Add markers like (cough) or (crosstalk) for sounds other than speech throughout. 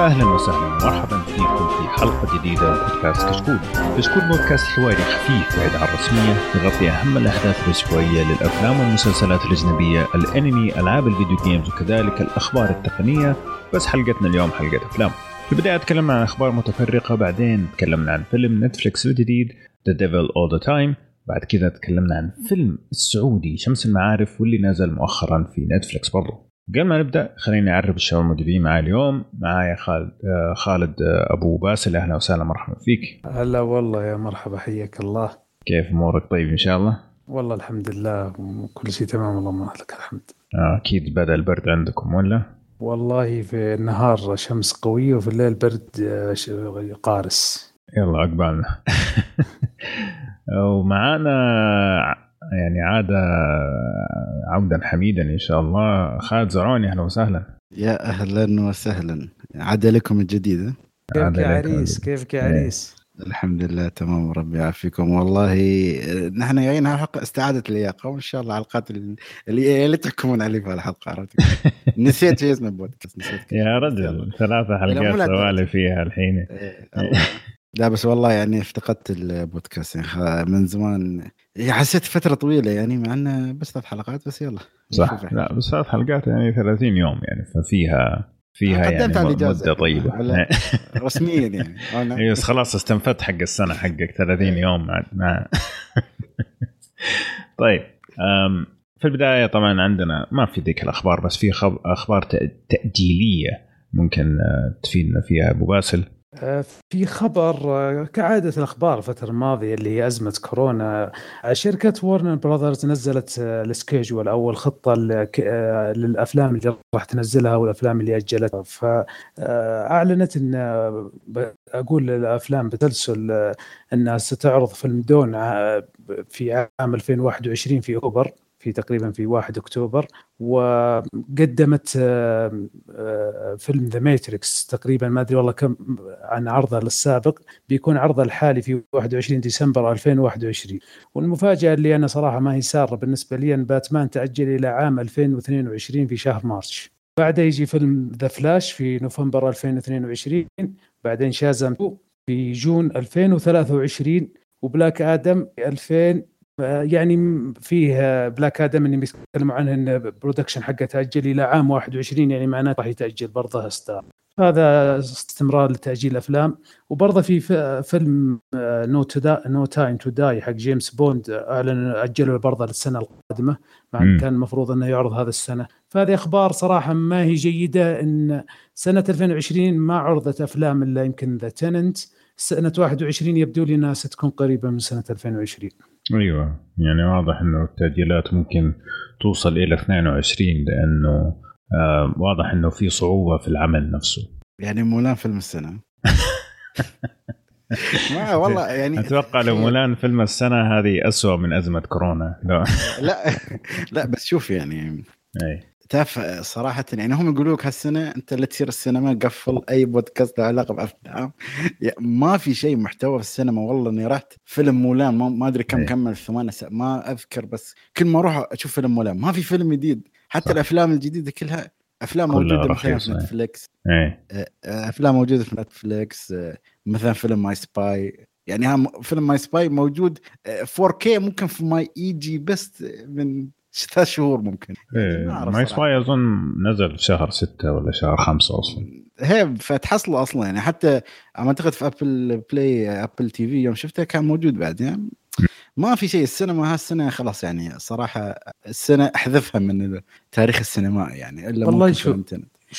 أهلا وسهلا ومرحبا فيكم في حلقة جديدة من بودكاست كشكول. كشكول بودكاست حواري خفيف بعيد عن الرسمية يغطي أهم الأحداث الأسبوعية للأفلام والمسلسلات الأجنبية، الأنمي، ألعاب الفيديو games وكذلك الأخبار التقنية، بس حلقتنا اليوم حلقة أفلام. في البداية تكلمنا عن أخبار متفرقة بعدين تكلمنا عن فيلم نتفلكس الجديد The Devil All the Time بعد كذا تكلمنا عن فيلم السعودي شمس المعارف واللي نزل مؤخرا في نتفلكس برضو قبل ما نبدأ خليني أعرف الشباب الموجودين معي اليوم. معايا خالد آه خالد آه أبو باسل أهلا وسهلا مرحبا فيك. هلا والله يا مرحبا حياك الله. كيف أمورك؟ طيب إن شاء الله؟ والله الحمد لله كل شيء تمام اللهم لك الحمد. آه أكيد بدأ البرد عندكم ولا؟ والله في النهار شمس قوية وفي الليل برد قارس. يلا عقبالنا. (laughs) ومعانا يعني عاد عودا حميدا إن شاء الله. خالد زرعوني أهلا وسهلا. يا أهلا وسهلا. عاد لكم الجديده كيفك يا عريس؟ الجديد. كيفك يا عريس؟ الحمد لله تمام ربي يعافيكم. والله آه، نحن جايين على حلقه استعادة اللياقة وإن شاء الله الحلقات اللي اللي, تحكمون عليه في الحلقة عرفت؟ (laughs) نسيت شيء اسمه البودكاست نسيت. يا رجل ثلاثة حلقات سوالي فيها الحين. إيه،. لا بس والله يعني افتقدت البودكاست يعني من زمان حسيت فترة طويلة يعني مع إنه بس ثلاث حلقات بس يلا صح. لا بس ثلاث حلقات يعني 30 يوم يعني ففيها فيها يعني قدمت على م- الإجازة. مدة طيبة. (laughs) على- (laughs) رسميا يعني. أنا- أيوه بس خلاص استنفدت حق السنة حقك 30 يوم مع, مع (laughs) طيب في البداية طبعا عندنا ما في ذيك الأخبار بس في خب... أخبار تأ- تأجيلية ممكن آه، تفيدنا فيها. أبو باسل. في خبر آه، كعادة الأخبار الفترة الماضية اللي هي أزمة كورونا آه، شركة Warner Brothers نزلت آه، ال schedule أو الخطة آه، للأفلام اللي راح تنزلها والأفلام اللي أجلتها. فأعلنت أن آه، أقول الأفلام بتسلسل آه، أنها ستعرض فيلم Dune آه، في عام 2021 في أكتوبر. في تقريبا في 1 أكتوبر وقدمت آه، آه، فيلم The Matrix تقريبا ما أدري والله كم عن عرضه السابق بيكون عرضه الحالي في 21 ديسمبر 2021 والمفاجأة اللي أنا صراحة ما هي سارة بالنسبة لي أن باتمان تأجل إلى عام 2022 في شهر مارس. بعدها يجي فيلم The Flash في نوفمبر 2022 بعدين Shazam في June 2023 و Black Adam 2000 آه، يعني فيه Black Adam اللي بيتكلموا عنه إن production حقه تاجل إلى عام 21 يعني معناته راح يتأجل برضه ستار هذا استمرار لتأجيل الافلام وبرضه في فيلم No No Time to Die حق جيمس بوند آه، اعلن اجله برضه للسنه القادمة مع. ان كان المفروض إنه يعرض هذا السنة. فهذه أخبار صراحة ما هي جيدة إن سنة 2020 ما عرضت أفلام إلا يمكن The Tenet سنة 21 يبدو لي إنها ستكون قريبة من سنة 2020 أيوه. يعني واضح إنه التأجيلات ممكن توصل إلى 22 لأنه آه واضح إنه في صعوبة في العمل نفسه. يعني مولان فيلم السنة. (laughs) ما والله يعني أتوقع لو مولان فيلم السنة هذه أسوأ من أزمة كورونا. لا. لا لا بس شوف يعني. أي. تعرف صراحة يعني هم يقولوا لك هالسنة أنت لا تصير السينما قفل أي بودكاست له علاقة بأفلام يا- ما في شيء محتوى في السينما والله إني رحت فيلم مولان ما, ما أدري كم إيه. كمل ثمان ما أذكر بس كل ما أروح أشوف فيلم مولان ما في فيلم جديد حتى صح. الأفلام الجديدة كلها أفلام كلها موجودة مثلا رخيصة، في إيه. Netflix اي آه، آه، أفلام موجودة في Netflix آه، مثلا فيلم My Spy يعني فيلم My Spy موجود آه، 4K ممكن في ماي اي جي بس من ثلاث شهور ممكن. ما أعرف My. Spy اظن نزل في شهر ستة ولا شهر خمسة أصلا. هي فتحصله أصلا يعني حتى أعتقد في Apple Play Apple TV يوم شفته كان موجود بعد يعني ما في شيء السينما هالسنة خلاص يعني صراحة السنة أحذفها من تاريخ السينما يعني إلا والله شوف-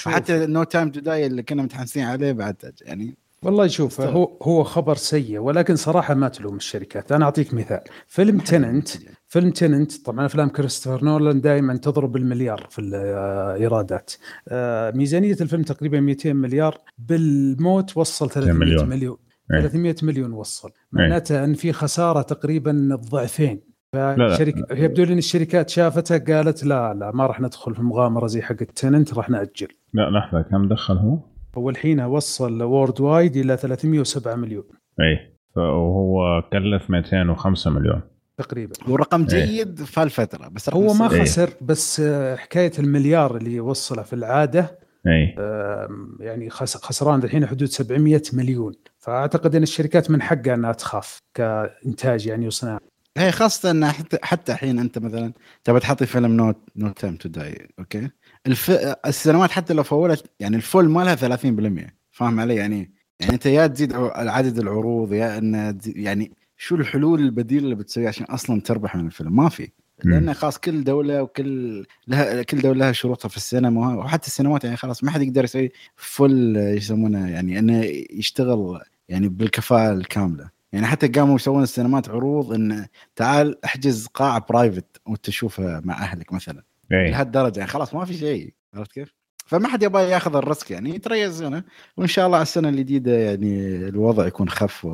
وحتى No Time to Die اللي كنا متحمسين عليه بعد يعني والله شوف. هو هو خبر سيء ولكن صراحة ما تلوم الشركات. أنا أعطيك مثال. فيلم Tenet فيلم Tenet طبعا أفلام كريستوفر نولان دائما تضرب المليار في الإيرادات آه، ميزانية الفيلم تقريبا 200 مليار بالموت وصل 300 مليون. مليون, مليون. إيه. 300 مليون وصل معناته إن في خسارة تقريبا الضعفين لا. فالشركة يبدو لي إن الشركات شافتها قالت لا لا ما راح ندخل في مغامرة زي حق Tenet راح نأجل لا لحظة كم دخل هو؟ هو الحين وصل worldwide إلى 307 مليون اي وهو كلف 205 مليون تقريبا هو رقم إيه. جيد في الفترة بس هو ما. إيه. خسر بس حكاية المليار اللي وصله في العادة اي آم، يعني خس- خسران الحين حدود 700 مليون فأعتقد إن الشركات من حقها إنها تخاف كإنتاج يعني وصناعة هي خاصة إن حتى حتى الحين أنت مثلا تبى تحطي فيلم not No Time to Die okay الف... السينمات حتى لو full ت يعني ال full مالها 30% فاهم علي يعني يعني أنت يا تزيد عدد العروض يا إن يعني شو الحلول البديلة اللي بتسويها عشان أصلا تربح من الفيلم؟ ما في. لأن خلاص كل دولة وكل لها كل دولة لها شروطها في السينما وحتى السينمات يعني خلاص ما حد يقدر يسوي full يسمونه يعني إنه يشتغل يعني بالكفاءة الكاملة. يعني حتى قاموا يسوون السينمات عروض إن تعال احجز قاعة private وأنت تشوفها مع أهلك مثلا. اي لهالدرجة يعني خلاص ما في شيء عرفت كيف؟ فما حد يبغى ياخذ ال risk يعني يتريز هنا وإن شاء الله على السنة الجديدة يعني الوضع يكون خف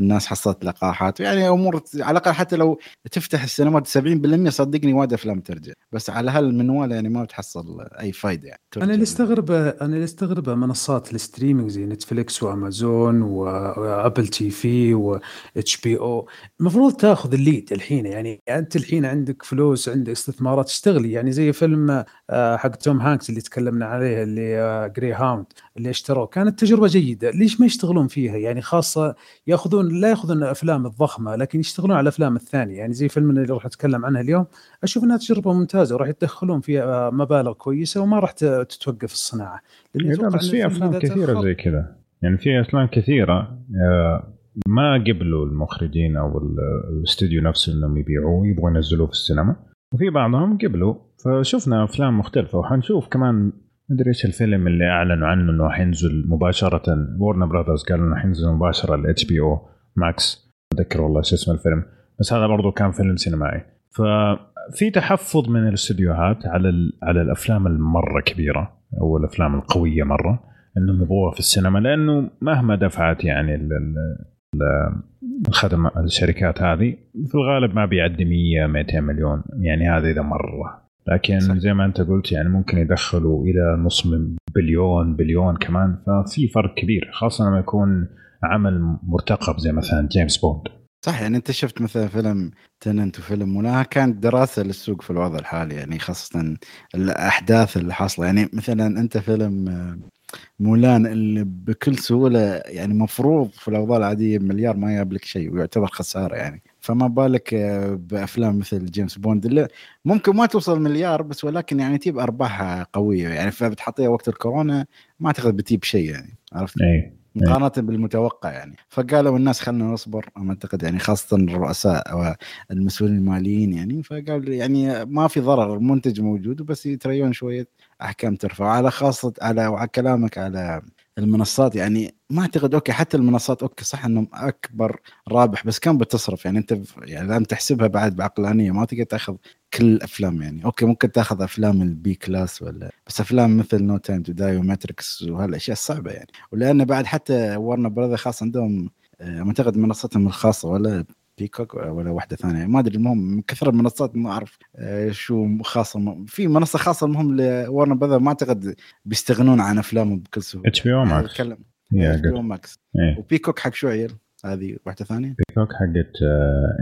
والناس حصلت لقاحات. يعني أمور على الأقل حتى لو تفتح السينمات 70% صدقني وايد أفلام ترجع. بس على هالمنوال يعني ما بتحصل أي فايدة يعني. أنا ترجع. اللي استغربه أنا اللي استغربه منصات ال streaming زي نتفليكس وأمازون و Apple TV و HBO. المفروض تاخذ ال lead الحين. يعني أنت الحين عندك فلوس عندك استثمارات اشتغل يعني زي فيلم آه، حق توم هانكس اللي تكلمنا عليه اللي Greyhound اللي اشتروه. كانت تجربة جيدة. ليش ما يشتغلون فيها؟ يعني خاصة ياخذون لا يأخذون الأفلام الضخمة لكن يشتغلون على الأفلام الثانية. يعني زي فيلم اللي راح أتكلم عنه اليوم أشوف إنها تجربة ممتازة وراح يدخلون فيها مبالغ كويسة وما راح تتوقف الصناعة. لأني لا بس في أفلام كثيرة زي كذا. يعني في أفلام كثيرة آه، ما قبلوا المخرجين أو ال- الاستوديو نفسه إنهم يبيعوه يبغوا ينزلوه في السينما. وفي بعضهم قبلوا فشفنا أفلام مختلفة. وحنشوف كمان مدري إيش الفيلم اللي أعلنوا عنه إنه حينزل مباشرة. Warner Brothers قالوا إنه حينزل مباشرة ال HBO Max. أتذكر والله شو اسم الفيلم. بس هذا برضو كان فيلم سينمائي. ففي تحفظ من الاستديوهات على على الأفلام المرة كبيرة أو الأفلام القوية مرة إنهم يبغوها في السينما لأنه مهما دفعت يعني ال- ال- ال- الخدمات الشركات هذه في الغالب ما بيعدي 100 200 مليون. يعني هذا إذا مرة. لكن صح. زي ما أنت قلت يعني ممكن يدخلوا إلى نص من billion billion كمان. ففي فرق كبير خاصة لما يكون عمل مرتقب زي مثلا جيمس بوند صح يعني أنت شفت مثلا فيلم Tenet وفيلم مولان كانت دراسة للسوق في الوضع الحالي يعني خاصة الأحداث اللي حاصلة. يعني مثلا أنت فيلم آه، مولان اللي بكل سهولة يعني مفروض في الأوضاع العادية مليار ما جاب لك شيء ويعتبر خسارة يعني. فما بالك آه، بأفلام مثل جيمس بوند اللي ممكن ما توصل مليار بس ولكن يعني تجيب أرباحها قوية. يعني فبتحطيها وقت الكورونا ما أعتقد بتجيب شيء يعني عرفت؟ اي مقارنة بالمتوقع يعني. فقالوا الناس خلنا نصبر أنا أعتقد يعني خاصة الرؤساء والمسؤولين الماليين يعني. فقال يعني ما في ضرر المنتج موجود بس يتريون شوية أحكام ترفع على خاصة على وعلى كلامك على المنصات يعني ما أعتقد okay حتى المنصات okay صح إنهم أكبر رابح بس كم بتصرف. يعني أنت يعني لازم تحسبها بعد بعقلانية. ما تقدر تأخذ كل الافلام يعني. okay ممكن تأخذ أفلام ال B class ولا بس أفلام مثل No Time to Die و Matrix وهالأشياء صعبة يعني. ولأن بعد حتى Warner Brother خاص عندهم آه، أعتقد منصتهم الخاصة ولا Peacock ولا واحدة ثانية. ما أدري المهم من كثر المنصات ما أعرف آه، شو خاصة في منصة خاصة المهم ل Warner Brother ما أعتقد بيستغنون عن أفلامهم بكل سهولة. HBO Max أتكلم HBO. Max و Peacock حق شو عيل هذه واحدة ثانية. بيكوك حقت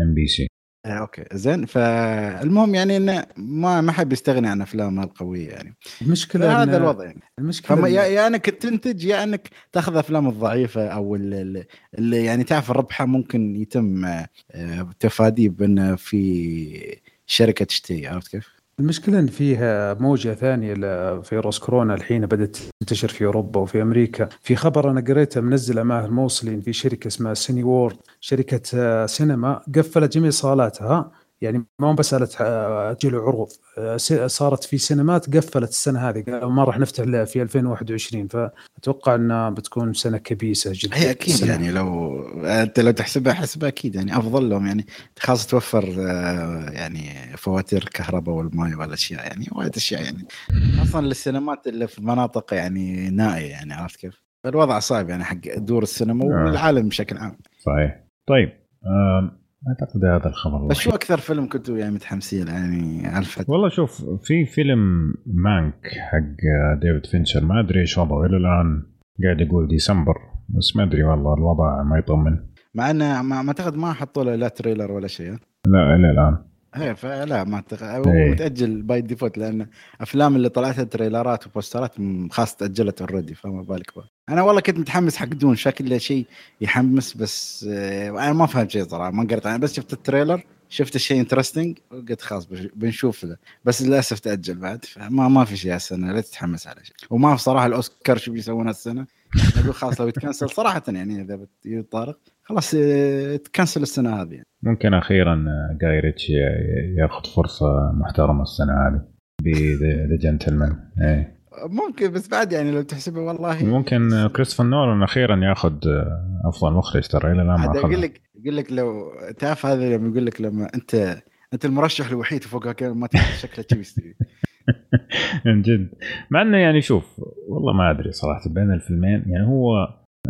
ام بي سي آه، okay. زين فالمهم يعني إنه ما ما حد يستغني عن أفلامه القوية يعني. المشكلة هذا إن- الوضع يعني. المشكلة فما إن- يا, يا إنك تنتج يا إنك تأخذ أفلام الضعيفة أو اللي, اللي يعني تعرف ربحها ممكن يتم آه، آه، تفاديه بأن في شركة تشتري عرفت كيف؟ المشكلة إن فيها موجة ثانية لفيروس كورونا الحين بدأت تنتشر في أوروبا وفي أمريكا، في خبر أنا قريته منزله مع الموصلين في شركة اسمها سيني وورد، شركة آه، سينما قفلت جميع صالاتها. يعني ما هو مسألة آه، أجلوا عروض آه، س- صارت في سينمات قفلت السنة هذه. قالوا ما راح نفتح إلا في 2021 فأتوقع أنها بتكون سنة كبيسة جدا. هي أكيد السنة. يعني لو أنت لو تحسبها حسبها أكيد يعني أفضل لهم. يعني خاصة توفر آه، يعني فواتير الكهرباء والماء والأشياء يعني وايد أشياء يعني. أصلا للسينمات اللي في مناطق يعني نائية يعني عرفت كيف؟ فالوضع صعب يعني حق دور السينما آه. والعالم بشكل عام. صحيح. طيب أعتقد هذا الخبر بس شو. أكثر فيلم كنتوا يعني متحمسين يعني الفترة؟ والله شوف في فيلم Mank حق ديفيد فينشر ما أدري إيش وضعه إلى الآن قاعد يقول ديسمبر بس ما أدري والله الوضع ما يطمن مع إنه ما أعتقد ما حطوا له لا trailer ولا شيء لا إلى الآن إيه فلا ما تغ... هو إيه. متأجل by default لأن أفلام اللي طلعتها تريلرات وبوسترات خلاص تأجلت already فما بالك بقى. أنا والله كنت متحمس حق Dune شكله شيء يحمس بس آه، أنا ما فهمت شيء صراحة ما قريت أنا بس شفت ال trailer شفت الشيء interesting قلت خلاص بنشوف له. بس للأسف تأجل بعد ما ما في شيء هالسنة لا تتحمس على شيء. وما في صراحة الأوسكار شو بيسوون هالسنة. أقول خلاص لو يتكنسل صراحة يعني إذا طارق خلاص آه، تكنسل السنة هذه ممكن أخيرا جاي ريتشي ياخذ فرصة محترمة السنة هذه بذا جنتلمان إيه. ممكن بس بعد يعني لو تحسبها والله. ممكن كريستوفر نولان أخيرا ياخذ أفضل مخرج ترى إلى الآن ما أخذها. لك يقول لك لو تعرف هذا لما يقول لك لما أنت أنت المرشح الوحيد فوق ما تعرف شكله يستوي (laughs) من جد. مع إنه يعني شوف والله ما أدري صراحة بين الفيلمين يعني هو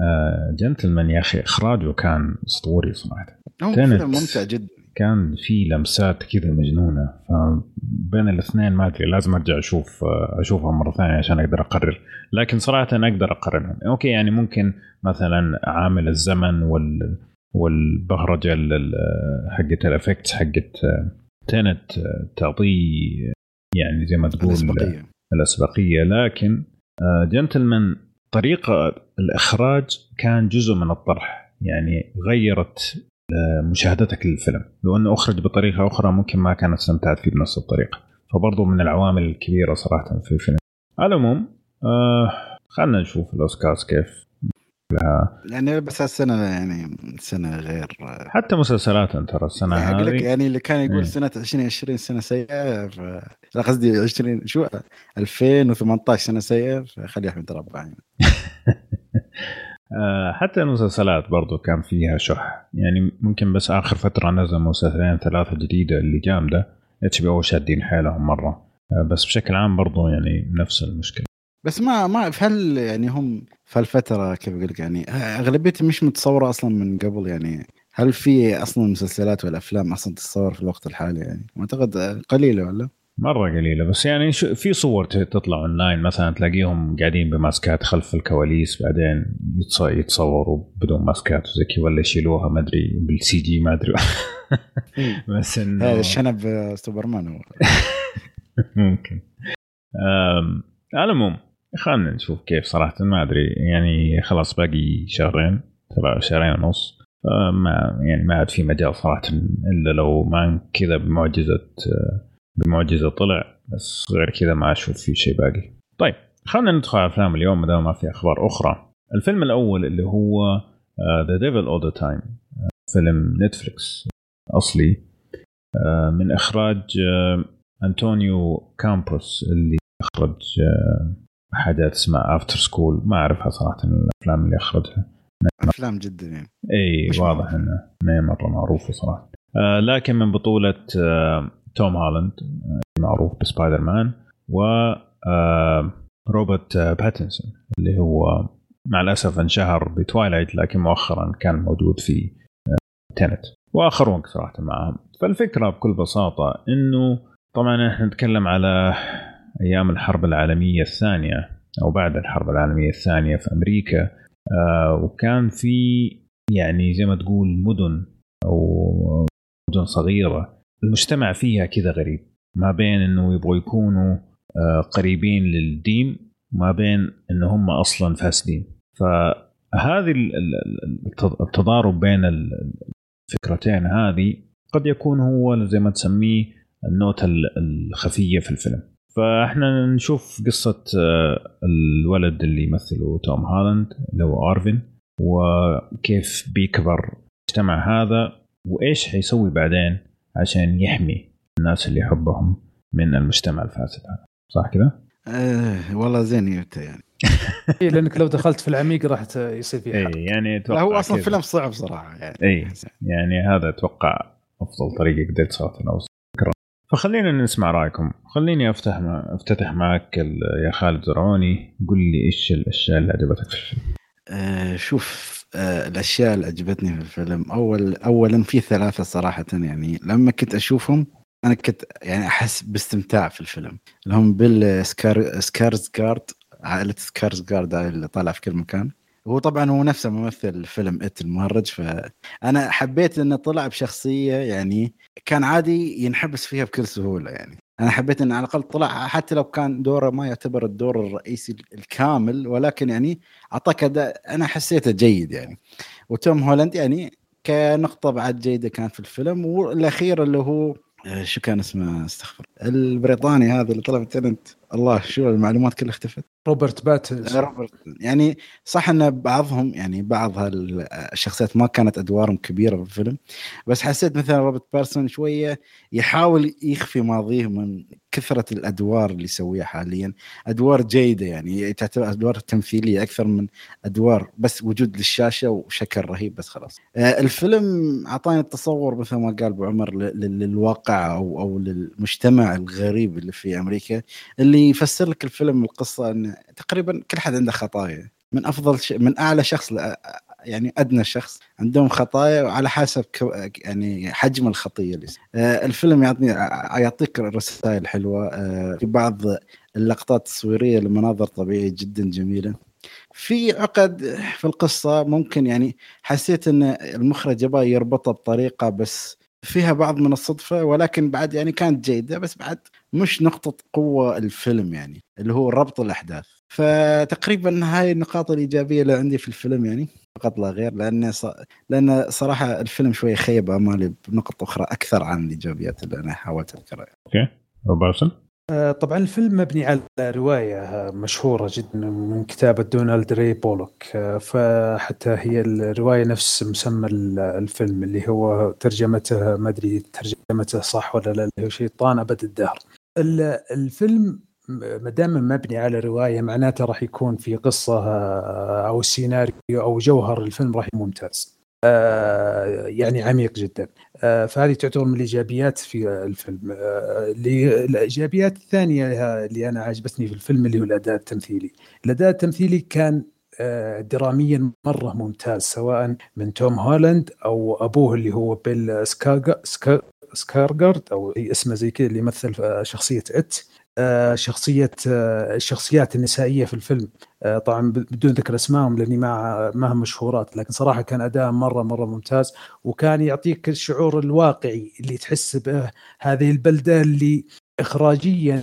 آه جنتلمان يا أخي إخراجه كان أسطوري صراحة. كانت- فيلم ممتع جدا. كان في لمسات كذا مجنونة. فبين الاثنين ما أدري لازم أرجع أشوف أشوفها مرة ثانية عشان أقدر أقرر. لكن صراحة أنا أقدر اقارنهم أوكي يعني ممكن مثلا عامل الزمن وال والبهرجة ال- ال- حقت ال effects حقت تنت تعطيه يعني زي ما تقول الأسبقية. الأسبقية. لكن جنتلمان طريقة الإخراج كان جزء من الطرح. يعني غيرت آه، مشاهدتك للفيلم. لو أنه أخرج بطريقة أخرى ممكن ما كانت استمتعت فيه بنفس الطريقة. فبرضه من العوامل الكبيرة صراحة في الفيلم. على العموم آه خلينا نشوف الأوسكارز كيف. لها. يعني بس هالسنة يعني سنة غير. حتى مسلسلات ترى السنة يعني هذه. يعني اللي كان إيه. يقول سنة 2020 سنة سيئة ف... لا قصدي 20 شو؟ 2018 سنة سيئة فخلي يحمد ربه يعني. (laughs) حتى المسلسلات برضو كان فيها شح يعني ممكن بس آخر فترة نزل مسلسلين ثلاثة جديدة اللي جامده اتش بي أو شادين حيلهم مرة آه، بس بشكل عام برضو يعني نفس المشكلة بس ما ما في هل يعني هم في الفترة كيف أقول لك يعني أغلبيتهم مش متصورة أصلا من قبل يعني هل في أصلا مسلسلات ولا أفلام أصلا تتصور في الوقت الحالي يعني؟ أعتقد قليلة ولا؟ مرة قليلة. بس يعني شو- في صور تطلع اونلاين مثلا تلاقيهم قاعدين بماسكات خلف الكواليس بعدين يتص- يتصوروا بدون ماسكات وزي كذا ولا يشيلوها ما أدري بال CG ما أدري. (laughs) بس إنه هذا الشنب آه، سوبرمان. هو. (laughs) ممكن على العموم خلينا نشوف كيف صراحة ما أدري. يعني خلاص باقي شهرين ترى شهرين ونص. فما يعني ما عاد في مجال صراحة إلا لو ما كذا بمعجزة بمعجزة طلع بس غير كذا ما أشوف في شيء باقي. طيب خلينا ندخل على أفلام اليوم ما دام ما في أخبار أخرى. الفيلم الأول اللي هو The Devil All the Time فيلم نتفليكس أصلي. آه، من إخراج آه، أنطونيو كامبوس اللي اخرج آه، حاجات اسمها Afterschool ما أعرفها صراحة الأفلام اللي أخرجها. أفلام جدا يعني. إي واضح. إنه ما هي مرة معروفة صراحة. آه لكن من بطولة آه توم هالاند آه معروف بسبايدر مان و آه روبرت آه باتنسون اللي هو مع الأسف انشهر ب Twilight لكن مؤخرا كان موجود في آه Tenet وآخرون صراحة معهم. فالفكرة بكل بساطة إنه طبعا إحنا نتكلم على أيام الحرب العالمية الثانية أو بعد الحرب العالمية الثانية في أمريكا آه وكان في يعني زي ما تقول مدن أو مدن صغيرة المجتمع فيها كذا غريب. ما بين إنه يبغوا يكونوا آه قريبين للدين ما بين إن هم أصلا فاسدين. فهذه ال- ال- الت- التضارب بين ال- الفكرتين هذه قد يكون هو زي ما تسميه النوتة ال- الخفية في الفيلم. فإحنا نشوف قصة آه، الولد اللي يمثله توم هالاند اللي هو أرفين وكيف بيكبر المجتمع هذا وإيش حيسوي بعدين. عشان يحمي الناس اللي يحبهم من المجتمع الفاسد هذا. صح كذا؟ آه والله زين يعني. (laughs) إيه، لأنك لو دخلت في العميق راح يصير في اي يعني لا أتوقع هو أصلا. فيلم صعب صراحة يعني. اي يعني هذا أتوقع أفضل طريقة قدرت صراحة اوصل فكرة. فخلينا نسمع رأيكم. خليني أفتح مع... أفتتح معك ال... يا خالد زرعوني. قل لي إيش الأشياء اللي عجبتك في الفيلم. آه شوف الأشياء اللي عجبتني في الفيلم. أول اولا في ثلاثة صراحة يعني لما كنت أشوفهم أنا كنت يعني أحس باستمتاع في الفيلم. اللي هم بيل سكار سكارزجارد عائلة سكارسجارد اللي طالع في كل مكان. هو طبعا هو نفسه ممثل فيلم It المهرج فانا حبيت إنه طلع بشخصية يعني كان عادي ينحبس فيها بكل سهولة يعني. أنا حبيت انه على الأقل طلع حتى لو كان دوره ما يعتبر الدور الرئيسي الكامل ولكن يعني أعطاك أداء أنا حسيته جيد يعني. وتوم هولاند يعني كنقطة بعد جيدة كانت في الفيلم والأخير اللي هو شو كان اسمه؟ استغفر البريطاني هذا اللي طلع ال Tenet. الله شو المعلومات كلها اختفت. روبرت باتنسون روبرت. يعني صح ان بعضهم يعني بعض الشخصيات ما كانت ادوارهم كبيرة في الفيلم بس حسيت مثلا روبرت باتنسون شوية يحاول يخفي ماضيه من كثرة الأدوار اللي يسويها حاليا أدوار جيدة يعني تعتبر أدوار تمثيلية أكثر من أدوار بس وجود للشاشة وشكل رهيب بس خلاص آه، الفيلم أعطاني التصور مثل ما قال أبو عمر للواقع أو أو للمجتمع الغريب اللي في أمريكا اللي يفسر لك الفيلم القصة إن تقريبا كل حد عنده خطايا من أفضل ش... من أعلى شخص. يعني أدنى شخص عندهم خطايا وعلى حسب ك... يعني حجم الخطية اللي آه الفيلم يعطي يعطيك رسائل حلوة آه في بعض اللقطات التصويريه لمناظر طبيعية جدا جميلة. في عقد في القصة ممكن يعني حسيت إن المخرج يبغى يربطها بطريقة بس فيها بعض من الصدفة ولكن بعد يعني كانت جيدة بس بعد مش نقطة قوة الفيلم يعني اللي هو ربط الأحداث. فتقريبا هاي النقاط الإيجابية اللي عندي في الفيلم يعني. فقط لا غير لأن ص... لأن صراحة الفيلم شوية خيب أمالي بنقط أخرى أكثر عن الإيجابيات اللي أنا حاولت أذكرها. أوكي. روبرتسون آه، طبعا الفيلم مبني على رواية مشهورة جدا من كتابة دونالد ري بولوك. آه، فحتى هي الرواية نفس مسمى الفيلم اللي هو ترجمته ما أدري ترجمته صح ولا لا اللي هو شيطان أبد الدهر. الفيلم ما دام مبني على رواية معناته راح يكون في قصة آه، أو سيناريو أو جوهر الفيلم راح يكون ممتاز. آه، يعني عميق جدا. آه، فهذه تعتبر من الإيجابيات في الفيلم. الإيجابيات الثانية اللي أنا عجبتني في الفيلم اللي هو الأداء التمثيلي. الأداء التمثيلي كان دراميا مرة ممتاز سواء من توم هولاند أو أبوه اللي هو بيل سكارسجارد أو اسمه زي كذا اللي يمثل شخصية It. شخصية الشخصيات النسائية في الفيلم. آه، طبعا بدون ذكر أسمائهم لأني ما ما هم مشهورات لكن صراحة كان أداء مرة مرة ممتاز وكان يعطيك الشعور الواقعي اللي تحس به هذه البلدة اللي اخراجيا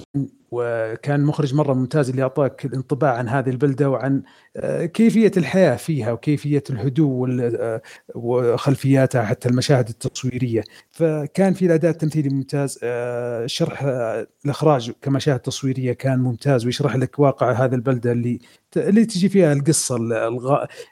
وكان مخرج مرة ممتاز اللي أعطاك الانطباع عن هذه البلدة وعن آه، كيفية الحياة فيها وكيفية الهدوء آه، وخلفياتها حتى المشاهد التصويرية. فكان في الأداء التمثيلي ممتاز آه، شرح الإخراج كمشاهد تصويرية كان ممتاز ويشرح لك واقع هذه البلدة اللي اللي تجي فيها القصة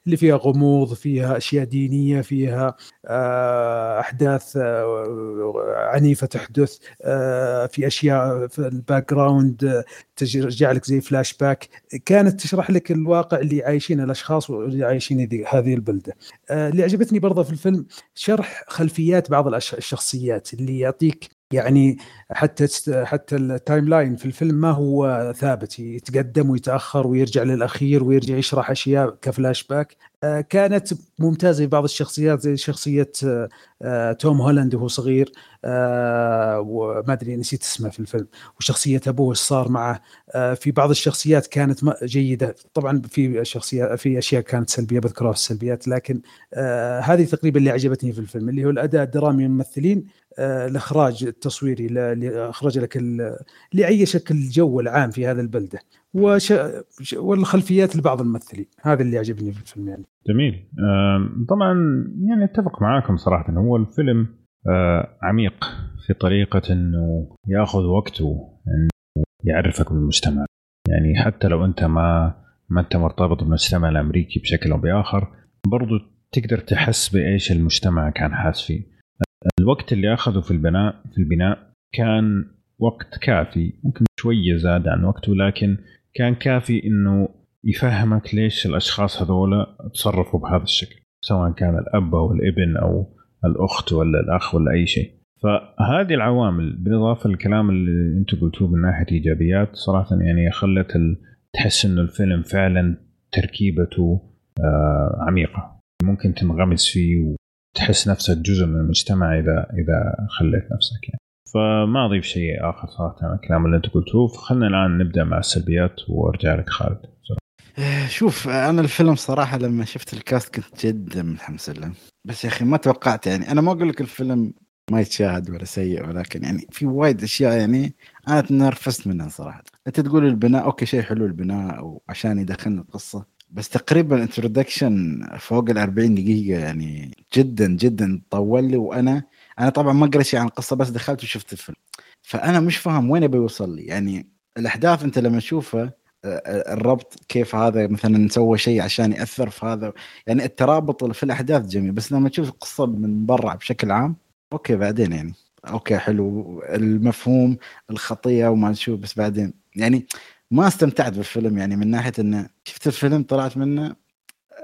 اللي فيها غموض فيها أشياء دينية فيها آه، أحداث آه، عنيفة تحدث آه، في أشياء في ال background ترجع لك زي فلاش باك كانت تشرح لك الواقع اللي عايشينه الأشخاص واللي عايشين هذه البلدة. اللي عجبتني برضه في الفيلم شرح خلفيات بعض الشخصيات اللي يعطيك يعني حتى حتى ال timeline في الفيلم ما هو ثابت يتقدم ويتأخر ويرجع للأخير ويرجع يشرح أشياء كفلاش باك آه، كانت ممتازة بعض الشخصيات زي شخصية آه، آه، توم هولاند وهو صغير. وما أدري نسيت اسمه في الفيلم. وشخصية أبوه إيش صار معه. في بعض الشخصيات كانت جيدة. طبعا في شخصيات في أشياء كانت سلبية بذكرها في السلبيات. لكن هذه تقريبا اللي عجبتني في الفيلم اللي هو الأداء الدرامي الممثلين. الإخراج التصويري اللي أخرج لك لعيشك شكل الجو العام في هذه البلدة. وش... والخلفيات لبعض الممثلين. هذا اللي عجبني في الفيلم يعني. جميل. طبعا يعني أتفق معاكم صراحة. هو الفيلم آه، عميق في طريقة إنه يأخذ وقته إنه يعرفك بالمجتمع. يعني حتى لو أنت ما ما أنت مرتبط بالمجتمع الأمريكي بشكل أو بآخر برضو تقدر تحس بإيش المجتمع كان حاس فيه. الوقت اللي أخذه في البناء في البناء كان وقت كافي ممكن شوية زاد عن وقته لكن كان كافي إنه يفهمك ليش الأشخاص هذول تصرفوا بهذا الشكل سواء كان الأب أو الابن أو الأخت ولا الأخ ولا أي شيء. فهذه العوامل بالإضافة للكلام اللي أنتم قلتوه من ناحية إيجابيات صراحة يعني خلت تحس إنه الفيلم فعلا تركيبته آه، عميقة ممكن تنغمس فيه وتحس نفسك جزء من المجتمع إذا إذا خليت نفسك يعني. فما أضيف شيء آخر صراحة عن الكلام اللي أنت قلتوه فخلنا الآن نبدأ مع السلبيات وأرجع لك خالد. آه، شوف أنا الفيلم صراحة لما شفت ال cast كنت جدا متحمس له. بس يا أخي ما توقعت يعني. أنا ما أقول لك الفيلم ما يتشاهد ولا سيء ولكن يعني في وايد أشياء يعني أنا تنرفزت منها صراحة. أنت تقول البناء أوكي شيء حلو البناء وعشان يدخلنا القصة. بس تقريبا introduction فوق ال 40 دقيقة يعني جدا جدا طول لي. وأنا أنا طبعا ما قريت شيء عن القصة بس دخلت وشفت الفيلم. فأنا مش فاهم وين بيوصل لي. يعني الأحداث أنت لما تشوفها الربط كيف هذا مثلا سوى شيء عشان يأثر في هذا. يعني الترابط في الأحداث جميل بس لما تشوف القصة من برا بشكل عام أوكي بعدين يعني. أوكي حلو. المفهوم الخطيه وما شو بس بعدين. يعني ما استمتعت بالفيلم يعني من ناحية إنه شفت الفيلم طلعت منه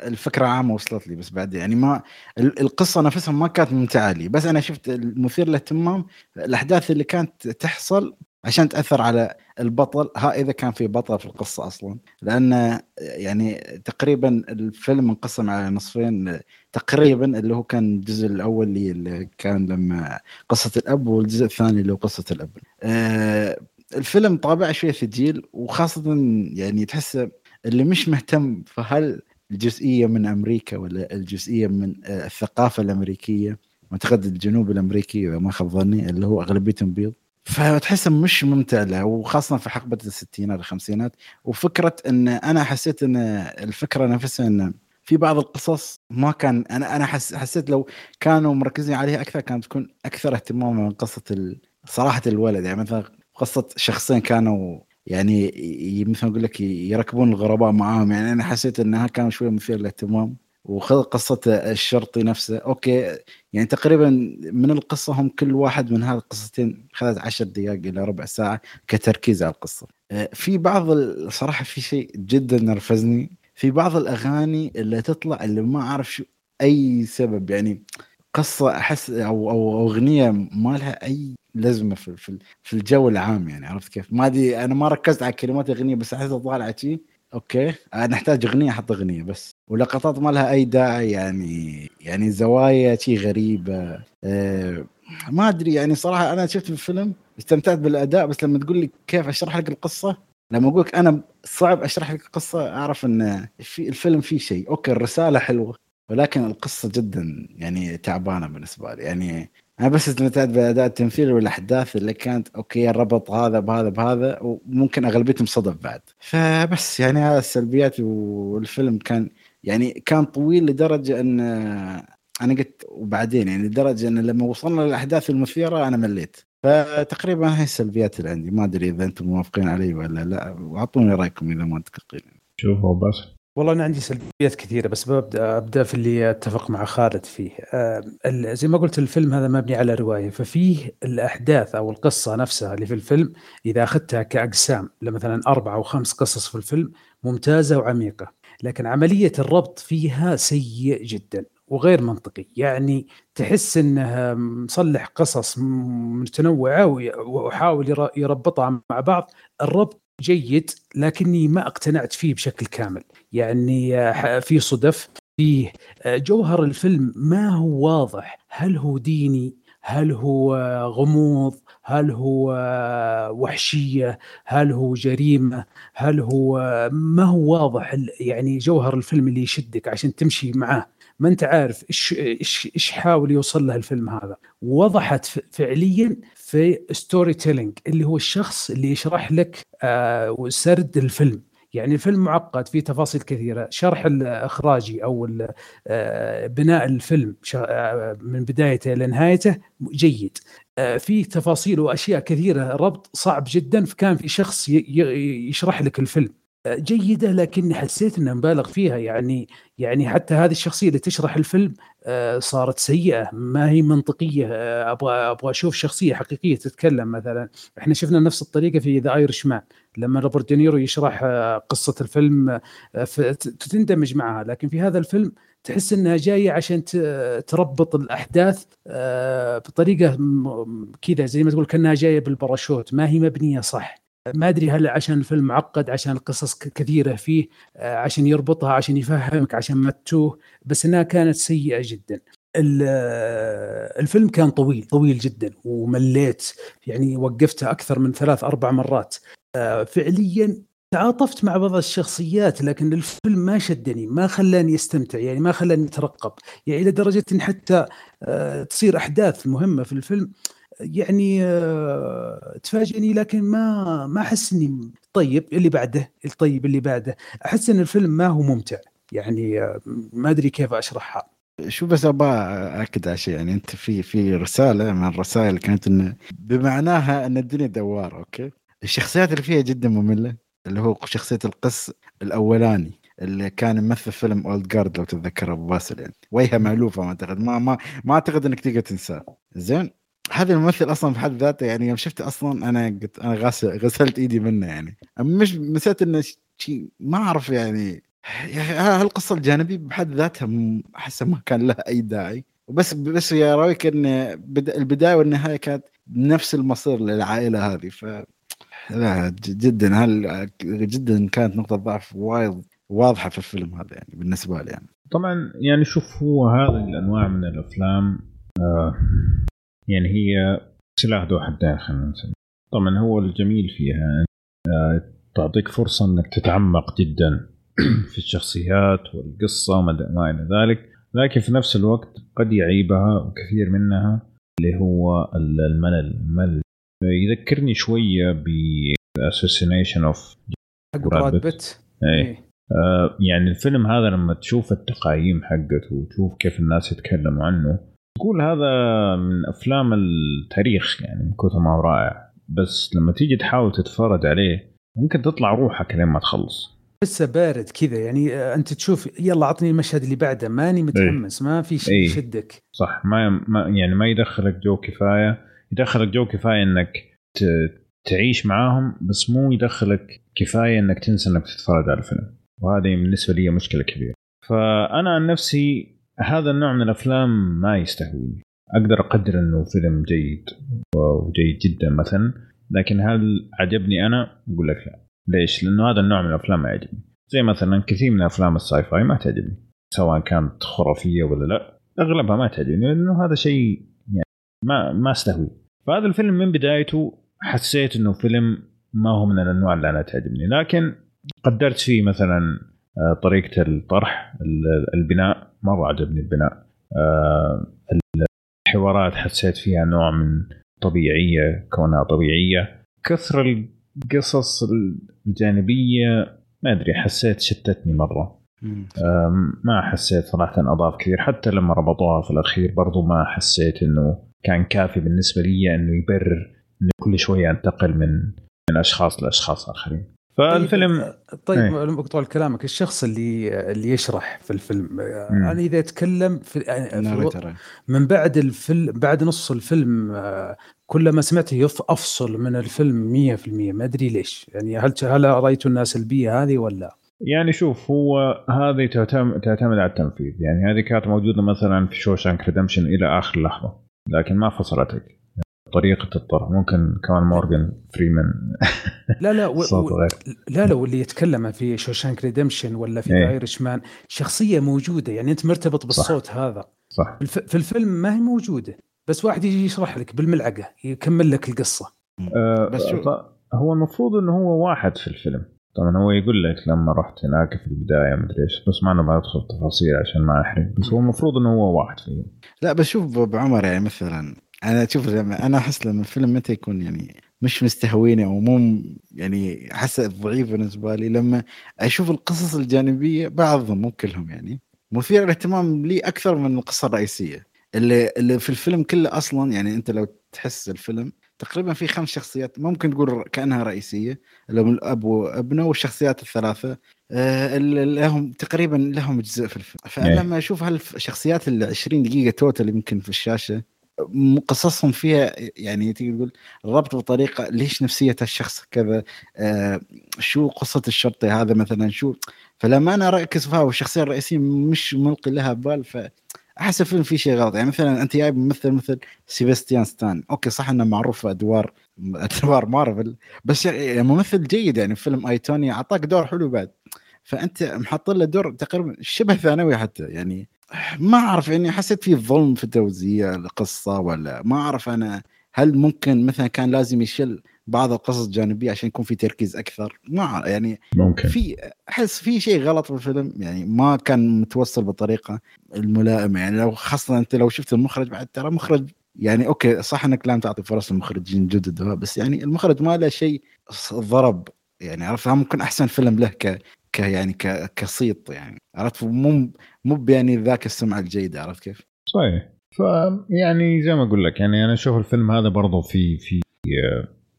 الفكرة عامة وصلت لي بس بعد يعني ما القصة نفسها ما كانت ممتعة لي بس أنا شفت المثير للاهتمام الأحداث اللي كانت تحصل عشان تأثر على البطل ها إذا كان في بطل في القصة أصلا لأن يعني تقريبا الفيلم انقسم على نصفين تقريبا اللي هو كان الجزء الأول اللي كان لما قصة الأب والجزء الثاني اللي هو قصة الأب. آه الفيلم طابع شوية ثقيل وخاصة يعني تحس اللي مش مهتم فهل الجزئية من أمريكا ولا الجزئية من الثقافة الأمريكية أعتقد الجنوب الأمريكي إذا ما خاب ظني اللي هو أغلبيتهم بيض. فتحسه مش ممتع له وخاصة في حقبة الستينات الخمسينات. وفكرة إن أنا حسيت إن الفكرة نفسها إن في بعض القصص ما كان أنا أنا حس حسيت لو كانوا مركزين عليها أكثر كانت تكون أكثر اهتماما من قصة صراحة الولد. يعني مثلا قصة شخصين كانوا يعني مثل أقول لك يركبون الغرباء معاهم. يعني أنا حسيت إنها كان شوية مثير للاهتمام. وخذ قصة الشرطي نفسه. أوكي يعني تقريبا من القصة هم كل واحد من هذه القصتين خذت عشر دقائق إلى ربع ساعة كتركيز على القصة. في بعض الصراحة في شيء جدا نرفزني. في بعض الأغاني اللي تطلع اللي ما أعرف شو أي سبب. يعني قصة أحس أو أو أغنية ما لها أي لازمة في في, في الجو العام يعني عرفت كيف؟ ما أدري أنا ما ركزت على كلمات الاغنيه بس أحس طالعه شي okay أنا أحتاج أغنية أحط أغنية بس. ولقطات ما لها أي داعي يعني يعني زوايا شي غريبة. أه ما أدري يعني صراحة أنا شفت الفيلم استمتعت بالأداء بس لما تقول لي كيف أشرح لك القصة لما أقول لك أنا صعب أشرح لك القصة أعرف إن في الفيلم فيه شيء okay الرسالة حلوة. ولكن القصة جدا يعني تعبانة بالنسبة لي. يعني أنا بس استمتعت بأداء التمثيل والأحداث اللي كانت okay ربط هذا بهذا بهذا وممكن أغلبيتهم صدف بعد. فبس يعني هذا السلبيات والفيلم كان يعني كان طويل لدرجة إن أنا قلت وبعدين يعني لدرجة إن لما وصلنا للأحداث المثيرة أنا مليت. فتقريبا هاي السلبيات اللي عندي. ما أدري إذا أنتم موافقين علي ولا لا. وأعطوني رأيكم إذا ما متفقين شوفوا بس. والله أنا عندي سلبيات كثيرة بس ببدا أبدأ في اللي أتفق مع خالد فيه. آه زي ما قلت الفيلم هذا مبني على رواية. ففيه الأحداث أو القصة نفسها اللي في الفيلم إذا أخذتها كأقسام لمثلا أربع أو خمس قصص في الفيلم ممتازة وعميقة. لكن عملية الربط فيها سيء جدا وغير منطقي. يعني تحس انه مصلح قصص متنوعة ويحاول يربطها مع بعض. الربط جيد لكني ما اقتنعت فيه بشكل كامل. يعني آه، في صدف فيه آه، جوهر الفيلم ما هو واضح. هل هو ديني؟ هل هو غموض؟ هل هو وحشية؟ هل هو جريمة؟ هل هو ما هو واضح يعني جوهر الفيلم اللي يشدك عشان تمشي معاه؟ ما انت عارف إيش إيش إيش حاول يوصل له الفيلم هذا. وضحت فعليا في storytelling اللي هو الشخص اللي يشرح لك آه سرد الفيلم. يعني الفيلم معقد فيه تفاصيل كثيرة. شرح الإخراجي أو آه، بناء الفيلم آه، من بدايته إلى نهايته جيد في تفاصيل وأشياء كثيرة ربط صعب جدا فكان في شخص يشرح لك الفيلم. جيدة لكني حسيت انها مبالغ فيها. يعني يعني حتى هذه الشخصية اللي تشرح الفيلم آه، صارت سيئة ما هي منطقية. آه، أبغى أبغى أشوف شخصية حقيقية تتكلم مثلا. إحنا شفنا نفس الطريقة في The Irishman لما روبرت دينيرو يشرح آه، قصة الفيلم تندمج معها. لكن في هذا الفيلم تحس إنها جاية عشان تربط الأحداث بطريقة كذا زي ما تقول كأنها جاية بالباراشوت. ما هي مبنية صح. ما أدري هل عشان الفيلم معقد عشان القصص كثيرة فيه آه، عشان يربطها عشان يفهمك عشان ما تتوه بس إنها كانت سيئة جدا. آه، الفيلم كان طويل طويل جدا ومليت يعني وقفته أكثر من ثلاث أربع مرات. آه، فعليا تعاطفت مع بعض الشخصيات لكن الفيلم ما شدني ما خلاني أستمتع يعني ما خلاني أترقب. يعني إلى درجة إن حتى تصير أحداث مهمة في الفيلم يعني آه، تفاجئني لكن ما ما أحس إني طيب اللي بعده الطيب اللي بعده. أحس إن الفيلم ما هو ممتع يعني آه، ما أدري كيف أشرحها. شو بس ابى أكد على شيء يعني أنت في في رسالة من الرسائل كانت انه بمعناها أن الدنيا دوار أوكي؟ الشخصيات اللي فيها جدا مملة اللي هو شخصية القس الأولاني اللي كان ممثل فيلم أولد جارد لو تتذكر أبو باسل يعني. وجهة مألوفة ما أعتقد ما ما ما أعتقد إنك تقدر تنساه. زين؟ هذا الممثل أصلا في حد ذاته يعني يوم شفته أصلا أنا قلت أنا غاسل غسلت إيدي منه يعني. مش نسيت إنه شيء ما أعرف يعني. يا أخي هالقصة الجانبية بحد ذاتها احسها ما كان لها أي داعي. وبس بس يا رأيك إن البداية والنهاية كانت نفس المصير للعائلة هذه. ف لا جدا. هل جدا كانت نقطة ضعف وايد واضحة في الفيلم هذا يعني بالنسبة لي يعني. طبعا يعني شوف هو هذه الأنواع من الأفلام آه يعني هي سلاح ذو حدين خلينا نسميه طبعا هو الجميل فيها آه تعطيك فرصة إنك تتعمق جدا (clears throat) في الشخصيات والقصة وما إلى ذلك. لكن في نفس الوقت قد يعيبها وكثير منها اللي هو الملل. الملل. يذكرني شوية ب اوف حق براد بيت إيه. آه يعني الفيلم هذا لما تشوف التقايم حقته وتشوف كيف الناس يتكلموا عنه تقول هذا من أفلام التاريخ يعني من كثر ما هو رائع. بس لما تيجي تحاول تتفرج عليه ممكن تطلع روحك لين ما تخلص. لسه بارد كذا يعني آه، أنت تشوف يلا عطني المشهد اللي بعده ماني متحمس ما في شيء يشدك. صح ما, ما يعني ما يدخلك جو كفاية. يدخلك جو كفاية إنك تعيش معاهم بس مو يدخلك كفاية إنك تنسى إنك تتفرج على الفيلم. وهذه بالنسبة لي مشكلة كبيرة. فأنا عن نفسي هذا النوع من الأفلام ما يستهويني. أقدر أقدر إنه فيلم جيد وجيد جدا مثلا لكن هل عجبني أنا؟ أقول لك لا. ليش؟ لأنه هذا النوع من الأفلام ما يعجبني. زي مثلا كثير من أفلام ال sci-fi ما تعجبني. سواء كانت خرافية ولا لا أغلبها ما تعجبني لأنه هذا شيء يعني ما ما استهوي فهذا الفيلم من بدايته حسيت إنه فيلم ما هو من الأنواع اللي أنا تعجبني لكن قدرت فيه مثلا طريقة الطرح البناء مرة عجبني البناء. آه، الحوارات حسيت فيها نوع من طبيعية كونها طبيعية. كثر القصص الجانبية ما أدري حسيت شتتني مرة. ما حسيت صراحة أضاف كثير. حتى لما ربطوها في الأخير برضو ما حسيت إنه كان كافي بالنسبة لي إنه يبرر إنه كل شوية أنتقل من من أشخاص لأشخاص آخرين. فالفيلم طيب إيه. مقطوع كلامك الشخص اللي اللي يشرح في الفيلم أنا يعني إذا اتكلم في, في من بعد الفيلم بعد نص الفيلم آه، كلما سمعته أفصل من الفيلم 100% ما أدري ليش. يعني هل هل رايتوا الناس البيئة هذه ولا؟ يعني شوف هو هذه تعتمد تعتمد على التنفيذ. يعني هذه كانت موجودة مثلا في Shawshank Redemption إلى آخر لحظة لكن ما فصلتك. طريقة الطرح. ممكن كمان مورجان فريمان (laughs) لا لا و... لا لا واللي يتكلم في Shawshank Redemption ولا في إيه. Irishman شخصية موجودة يعني أنت مرتبط بالصوت صح. هذا. صح. الف... في الفيلم ما هي موجودة بس واحد يجي يشرح لك بالملعقة يكمل لك القصة. أه بس شو... هو المفروض إنه هو واحد في الفيلم. طبعا هو يقول لك لما رحت هناك في البداية مدري إيش بس ما أنا ما ادخل تفاصيل عشان ما أحرق بس هو المفروض إنه هو واحد فيهم. لا بس شوف أبو عمر يعني مثلا أنا لما أنا أحس لما الفيلم متى يكون يعني مش مستهويني أو مو يعني أحس ضعيف بالنسبة لي لما أشوف القصص الجانبية بعضهم مو كلهم يعني مثير الاهتمام لي أكثر من القصة الرئيسية. اللي اللي في الفيلم كله أصلا يعني أنت لو تحس الفيلم تقريبا في خمس شخصيات ممكن تقول كأنها رئيسية اللي هم الأب وابنه والشخصيات الثلاثة آه لهم تقريبا لهم اجزاء في الفيلم. فلما أشوف هالشخصيات ال 20 دقيقة توتال يمكن في الشاشة قصصهم فيها يعني تقدر تقول الربط بطريقة ليش نفسية الشخص كذا آه شو قصة الشرطي هذا مثلا شو؟ فلما أنا أركز فيها والشخصية الرئيسية مش ملقي لها بال ف احس الفيلم فيه شيء غلط. يعني مثلا أنت جايب ممثل مثل سيباستيان ستان. okay صح إنه معروف أدوار أدوار مارفل بس يعني ممثل جيد يعني في فيلم I, Tonya أعطاك دور حلو بعد. فأنت محط له دور تقريبا شبه ثانوي حتى. يعني ما أعرف يعني حسيت في ظلم في توزيع القصة ولا ما أعرف أنا هل ممكن مثلا كان لازم يشل بعض القصص الجانبيه عشان يكون في تركيز أكثر؟ ما يعني ممكن. في أحس في شيء غلط بالفيلم يعني ما كان متوصل بالطريقة الملائمة يعني لو خاصة أنت لو شفت المخرج بعد ترى مخرج يعني أوكي صح إنك لازم تعطي فرص للمخرجين جدد بس يعني المخرج ما له شيء ضرب يعني عرفت؟ ممكن أحسن فيلم له ك ك يعني ك كصيت يعني عرفت؟ مو مو يعني ذاك السمعة الجيدة عرفت كيف؟ صحيح. فيعني زي ما أقول لك يعني أنا أشوف الفيلم هذا برضه في في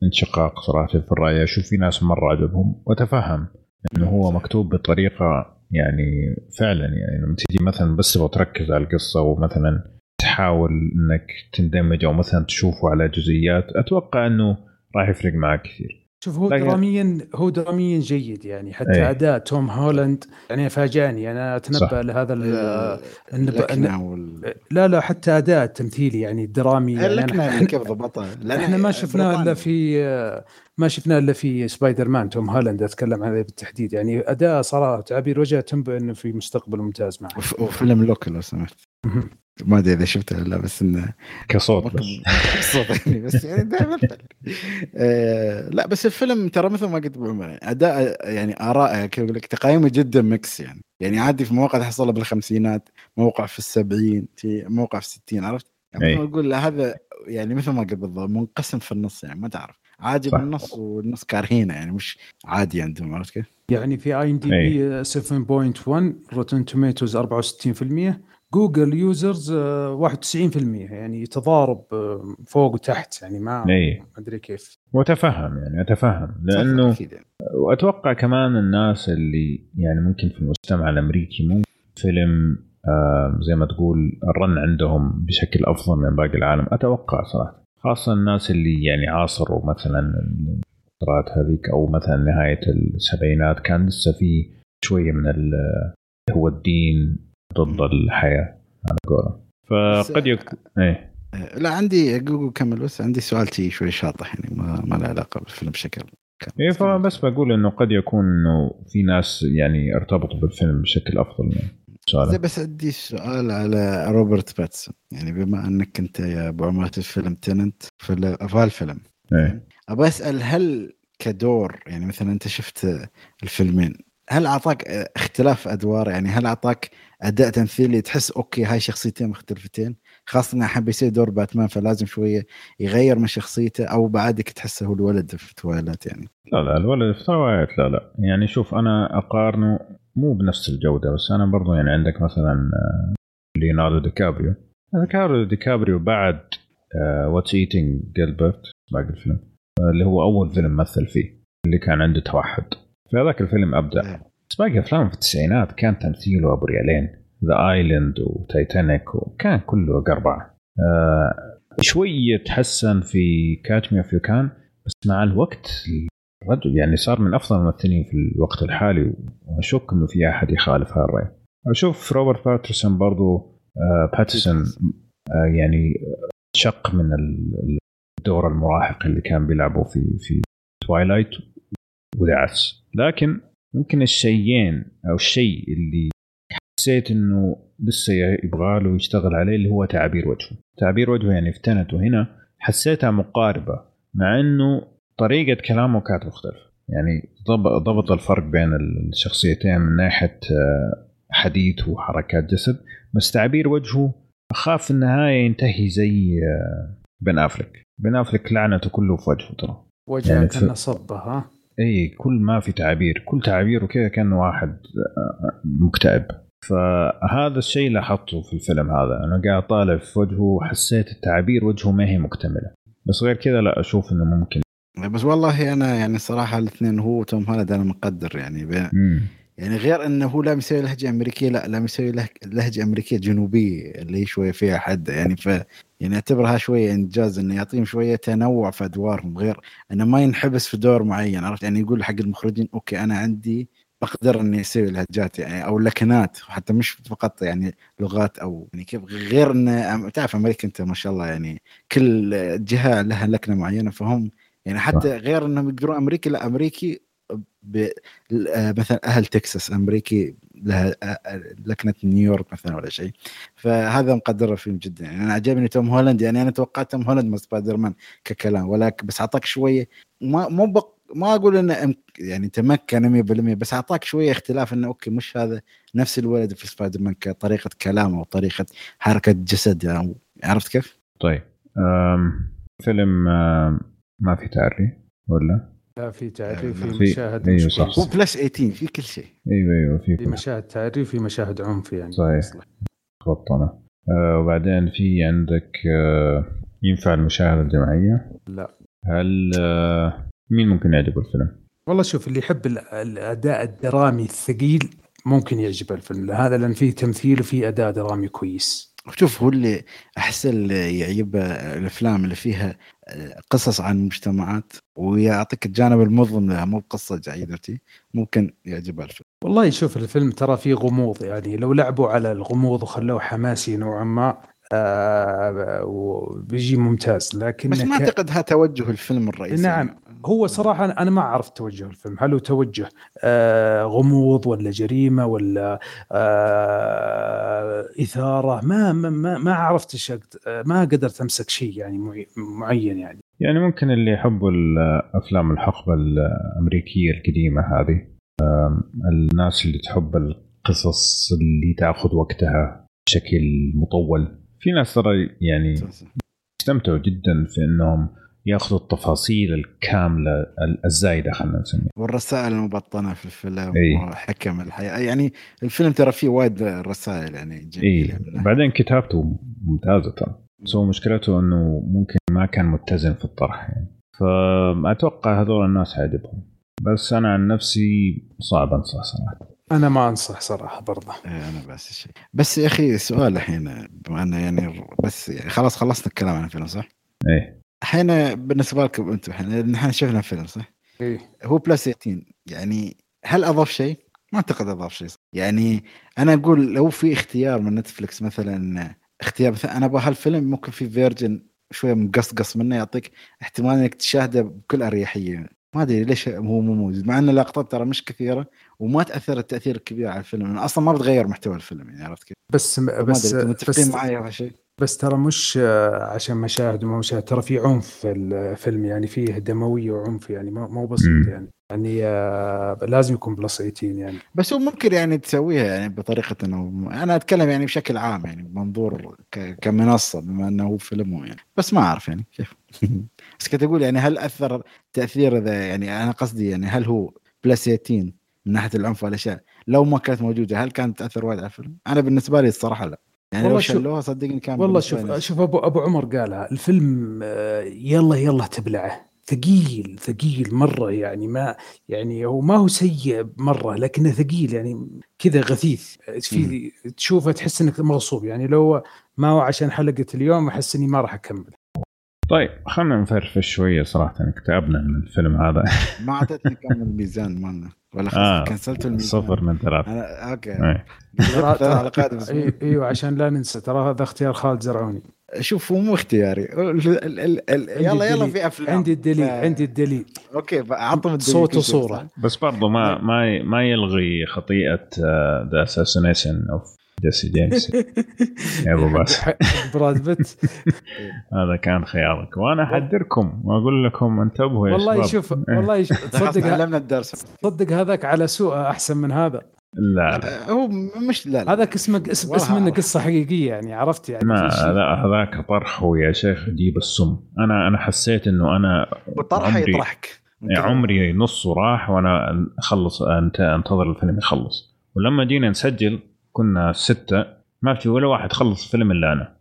انشقاق صراحة في الرأي. أشوف في ناس مرة عجبهم. وأتفهم إنه هو مكتوب بطريقة يعني فعلا يعني لما تيجي مثلا بس تركز على القصة ومثلا تحاول إنك تندمج أو مثلا تشوفه على جزئيات أتوقع إنه راح يفرق معك كثير. شوف هو دراميا هو دراميا جيد يعني حتى أيه. أداء توم هولاند يعني فاجأني. أنا أتنبأ لهذا النب... وال... لا لا حتى أداء التمثيلي يعني الدرامي يعني. إحنا كيف ضبطها إحنا ما شفناه إلا في ما شفناه إلا في سبايدر مان توم هولاند أتكلم عن بالتحديد. يعني أداء صراحة تعبير وجهه تنبئ إنه في مستقبل ممتاز معه. وفيلم لوك لو سمحت. ما أدري إذا شفته ولا بس انه كصوت بس. (laughs) كصوت يعني بس يعني دائما آه لا بس الفيلم ترى مثل ما قلت بو عمر أداء يعني آراء كيف أقول لك تقييمه جدا mix يعني. يعني عادي في مواقع تحصلها بالخمسينات موقع في السبعين في موقع في الستين عرفت؟ يعني مثل أقول هذا يعني مثل ما قلت بالضبط منقسم في النص يعني ما تعرف. عادي بالنص والنص كارهينه يعني مش عادي عندهم عرفت كيف؟ يعني في أي. IMDb 7.1 Rotten Tomatoes 64% Google users 91% يعني تضارب آه، فوق وتحت يعني ما أدري كيف. وأتفهم يعني أتفهم لأنه يعني. وأتوقع كمان الناس اللي يعني ممكن في المجتمع الأمريكي مو فيلم آه زي ما تقول الرن عندهم بشكل أفضل من باقي العالم. أتوقع صراحة خاصة الناس اللي يعني عاصروا مثلا الفترات هذيك أو مثلا نهاية السبعينات كان لسه في شوية من هو الدين ضد الحياة على قولهم فقد يكون إيه. لا عندي جوجل كمل بس عندي سؤال تي شوي شاطح يعني ما, ما له علاقة بالفيلم بشكل إيه فبس بقول إنه قد يكون إنه في ناس يعني ارتبطوا بالفيلم بشكل أفضل من سؤال بس عندي سؤال على روبرت باتنسون. يعني بما إنك أنت يا أبو عمر الفيلم تننت في الفيلم. إيه. أبغى أسأل هل كدور يعني مثلا أنت شفت الفيلمين هل أعطاك اختلاف أدوار؟ يعني هل أعطاك أداء تمثيلي تحس okay هاي شخصيتين مختلفتين؟ خاصة إنه حب يصير دور باتمان فلازم شوية يغير من شخصيته أو بعدك تحسه هو الولد في Twilight يعني. لا لا الولد في Twilight لا لا. يعني شوف أنا أقارنه مو بنفس الجودة بس أنا برضو يعني عندك مثلا آه، ليوناردو دي كابريو. ليوناردو دي كابريو بعد What's Eating Gilbert باقي الفيلم آه، اللي هو أول فيلم مثل فيه اللي كان عنده توحد. في هذاك الفيلم ابدع إيه. بس باقي أفلام في التسعينات كان تمثيله أبو ريالين The Island و Titanic وكان كله قربعه آه شوية تحسن في Catch Me You Can بس مع الوقت الرجل يعني صار من أفضل الممثلين في الوقت الحالي وأشك إنه في أحد يخالف هذا الرأي. أشوف روبرت باتنسون برضو آه باتنسون آه يعني شق من الدور المراهق اللي كان بيلعبه في في Twilight ودعس لكن ممكن الشيئين أو الشيء اللي حسيت إنه لسه يبغى له يشتغل عليه اللي هو تعابير وجهه. تعابير وجهه يعني افتنت وهنا حسيتها مقاربة مع إنه طريقة كلامه كانت مختلفة. يعني ضبط الفرق بين الشخصيتين من ناحية آه، حديث وحركات جسد بس تعبير وجهه أخاف في النهايه ينتهي زي آه، بن أفلك. بن أفلك لعنته كله في وجهه ترى. وجهه يعني كان صبه ها؟ أي كل ما في تعابير كل تعابيره كذا كانه واحد آه، مكتئب. فهذا الشيء لاحظته في الفيلم هذا أنا قاعد طالع في وجهه وحسيت التعابير وجهه ما هي مكتملة. بس غير كذا لا أشوف إنه ممكن. بس والله أنا يعني صراحة الاثنين هو وتوم هولاند أنا مقدر يعني يعني غير إنه هو لا يسوي لهجة أمريكية لا لا يسوي لهجة أمريكية جنوبية اللي هي شوية فيها حد يعني. ف يعني اعتبرها شوية إنجاز إنه يعطيهم شوية تنوع في أدوارهم غير إنه ما ينحبس في دور معين عرفت يعني يقول حق المخرجين okay أنا عندي بقدر إني أسوي لهجات يعني أو لكنات حتى مش فقط يعني لغات أو يعني كيف غير انه تعرف أمريكا أنت ما شاء الله يعني كل جهة لها لكنة معينة فهم يعني حتى غير إنهم يقدرون أمريكي لا أمريكي. مثلا أهل تكساس أمريكي لها لكنة نيويورك مثلا ولا شيء فهذا مقدر الفيلم جدا يعني أنا عجبني توم هولاند يعني أنا توقعت توم هولاند من سبايدر مان ككلام ولكن بس أعطاك شوية ما مو بق ما أقول إنه يعني تمكن 100% بس أعطاك شوية اختلاف إنه okay مش هذا نفس الولد في سبايدر مان كطريقة كلامه وطريقه حركة جسد يعني عرفت كيف؟ طيب فيلم ما في تعري ولا؟ لا في تعري في مشاهد أيوه صح, هو بلس 18 في كل شيء. أيوه أيوه في في مشاهد تعري وفي مشاهد عنف يعني. صحيح. خبطت أنا آه وبعدين في عندك آه ينفع المشاهدة الجماعية؟ لا. هل آه مين ممكن يعجبه الفيلم؟ والله شوف اللي يحب الأداء الدرامي الثقيل ممكن يعجبه الفيلم. هذا لأن فيه تمثيل وفيه أداء درامي كويس. شوف هو اللي احس اللي يعيبه الأفلام اللي فيها قصص عن مجتمعات ويعطيك الجانب المظلم لها مو بقصة جيدتي ممكن يعجبها الفيلم. والله شوف الفيلم ترى فيه غموض يعني لو لعبوا على الغموض وخلوه حماسي نوعا ما آه وبيجي ممتاز لكن بس ما أعتقد هذا توجه الفيلم الرئيسي. نعم. هو صراحة أنا ما عرفت توجه الفيلم. هل هو توجه آه غموض ولا جريمة ولا آه إثارة؟ ما ما ما عرفت الشكل ما قدرت أمسك شيء يعني معين يعني. يعني ممكن اللي يحبوا الأفلام الحقبة الأمريكية القديمة هذه الناس اللي تحب القصص اللي تأخذ وقتها بشكل مطول. في ناس ترى يعني استمتعوا جدا في إنهم ياخذوا التفاصيل الكاملة الزايدة خلينا نسميها. والرسائل المبطنة في الفيلم أي. وحكم الحياة. يعني الفيلم ترى فيه وايد رسائل يعني اي بعدين كتابته ممتازة ترى. بس هو مشكلته إنه ممكن ما كان متزن في الطرح يعني. فأتوقع هذول الناس حيعجبهم. بس أنا عن نفسي صعب أنصح صراحة. أنا ما أنصح صراحة برضه. إيه أنا بس شيء. بس يا أخي سؤال الحين بما إنه يعني بس يعني خلاص خلصنا الكلام عن الفيلم صح؟ إيه. الحين بالنسبة لكم أنتم الحين إحنا شفنا الفيلم صح؟ إيه هو plus 18 يعني هل أضاف شيء؟ ما أعتقد أضاف شيء يعني أنا أقول لو في اختيار من نتفلكس مثلا اختيار مثلا أنا أبغى هالفيلم ممكن في version شوية مقصقص منه يعطيك احتمال إنك تشاهده بكل أريحية ما أدري ليش هو مو موجود مع إن اللقطات ترى مش كثيرة وما تاثر التاثير الكبير على الفيلم أصلا ما بتغير محتوى الفيلم يعني عرفت كيف؟ بس بس متفقين معي شيء؟ بس ترى مش آه، عشان مشاهد وما مشاهد ترى في عنف في الفيلم يعني فيه دمويه وعنف يعني مو بسيط يعني. يعني آه لازم يكون بلس 18 يعني. بس هو ممكن يعني تسويها يعني بطريقة إنه أنا أتكلم يعني بشكل عام يعني بمنظور كمنصة بما إنه هو فيلم يعني. بس ما أعرف يعني كيف. (laughs) بس كنت أقول يعني هل أثر تأثير ذا يعني أنا قصدي يعني هل هو plus 18 من ناحية العنف والأشياء لو ما كانت موجودة هل كانت تأثر وايد على الفيلم؟ أنا بالنسبة لي الصراحة لا. يعني والله لو شلوها صدقني كان والله شوف شوف ابو أبو عمر قالها الفيلم آه، يلا يلا تبلعه. ثقيل ثقيل مرة يعني ما يعني هو ما هو سيء مرة لكنه ثقيل يعني كذا غثيث. في تشوفه تحس إنك مغصوب. يعني لو ما هو عشان حلقة اليوم أحس إني ما راح أكمل. طيب خلينا نفرفش شوية صراحة تعبنا من الفيلم هذا. (laughs) ما أعطيتني كم الميزان مالنا ولا آه كنسلت الميزان. صفر من ثلاثة. أنا أوكي. (laughs) أي. أيوه عشان لا ننسى ترى هذا اختيار خالد زرعوني. شوف هو مو اختياري. ال ال ال يلا يلا في أفلام. عندي الدليل ف... عندي الدليل. okay اعطهم الدليل صوت وصورة. بس برضو ما ما ما يلغي خطيئة The Assassination of Jesse James. (laughs) يا أبو باسل. براد بيت. (laughs) هذا كان خيارك وأنا أحذركم وأقول لكم انتبهوا يا والله شوف والله (laughs) تصدق علمنا الدرس. صدق هذاك على سوء أحسن من هذا. لا لا. هو مش لا, لا. هذاك اسمه اسم اسم منه قصة حقيقية يعني عرفت يعني؟ ما لا هذاك طرح يا شيخ جيب السم. أنا أنا حسيت إنه أنا طرح يطرحك. عمري نصه راح وأنا أخلص أنتظر الفيلم يخلص. ولما جينا نسجل كنا ستة ما في ولا واحد خلص فيلم إلا أنا.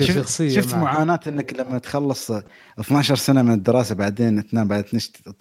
شفت, شفت معاناة إنك لما تخلص 12 سنة من الدراسة بعدين تنام بعد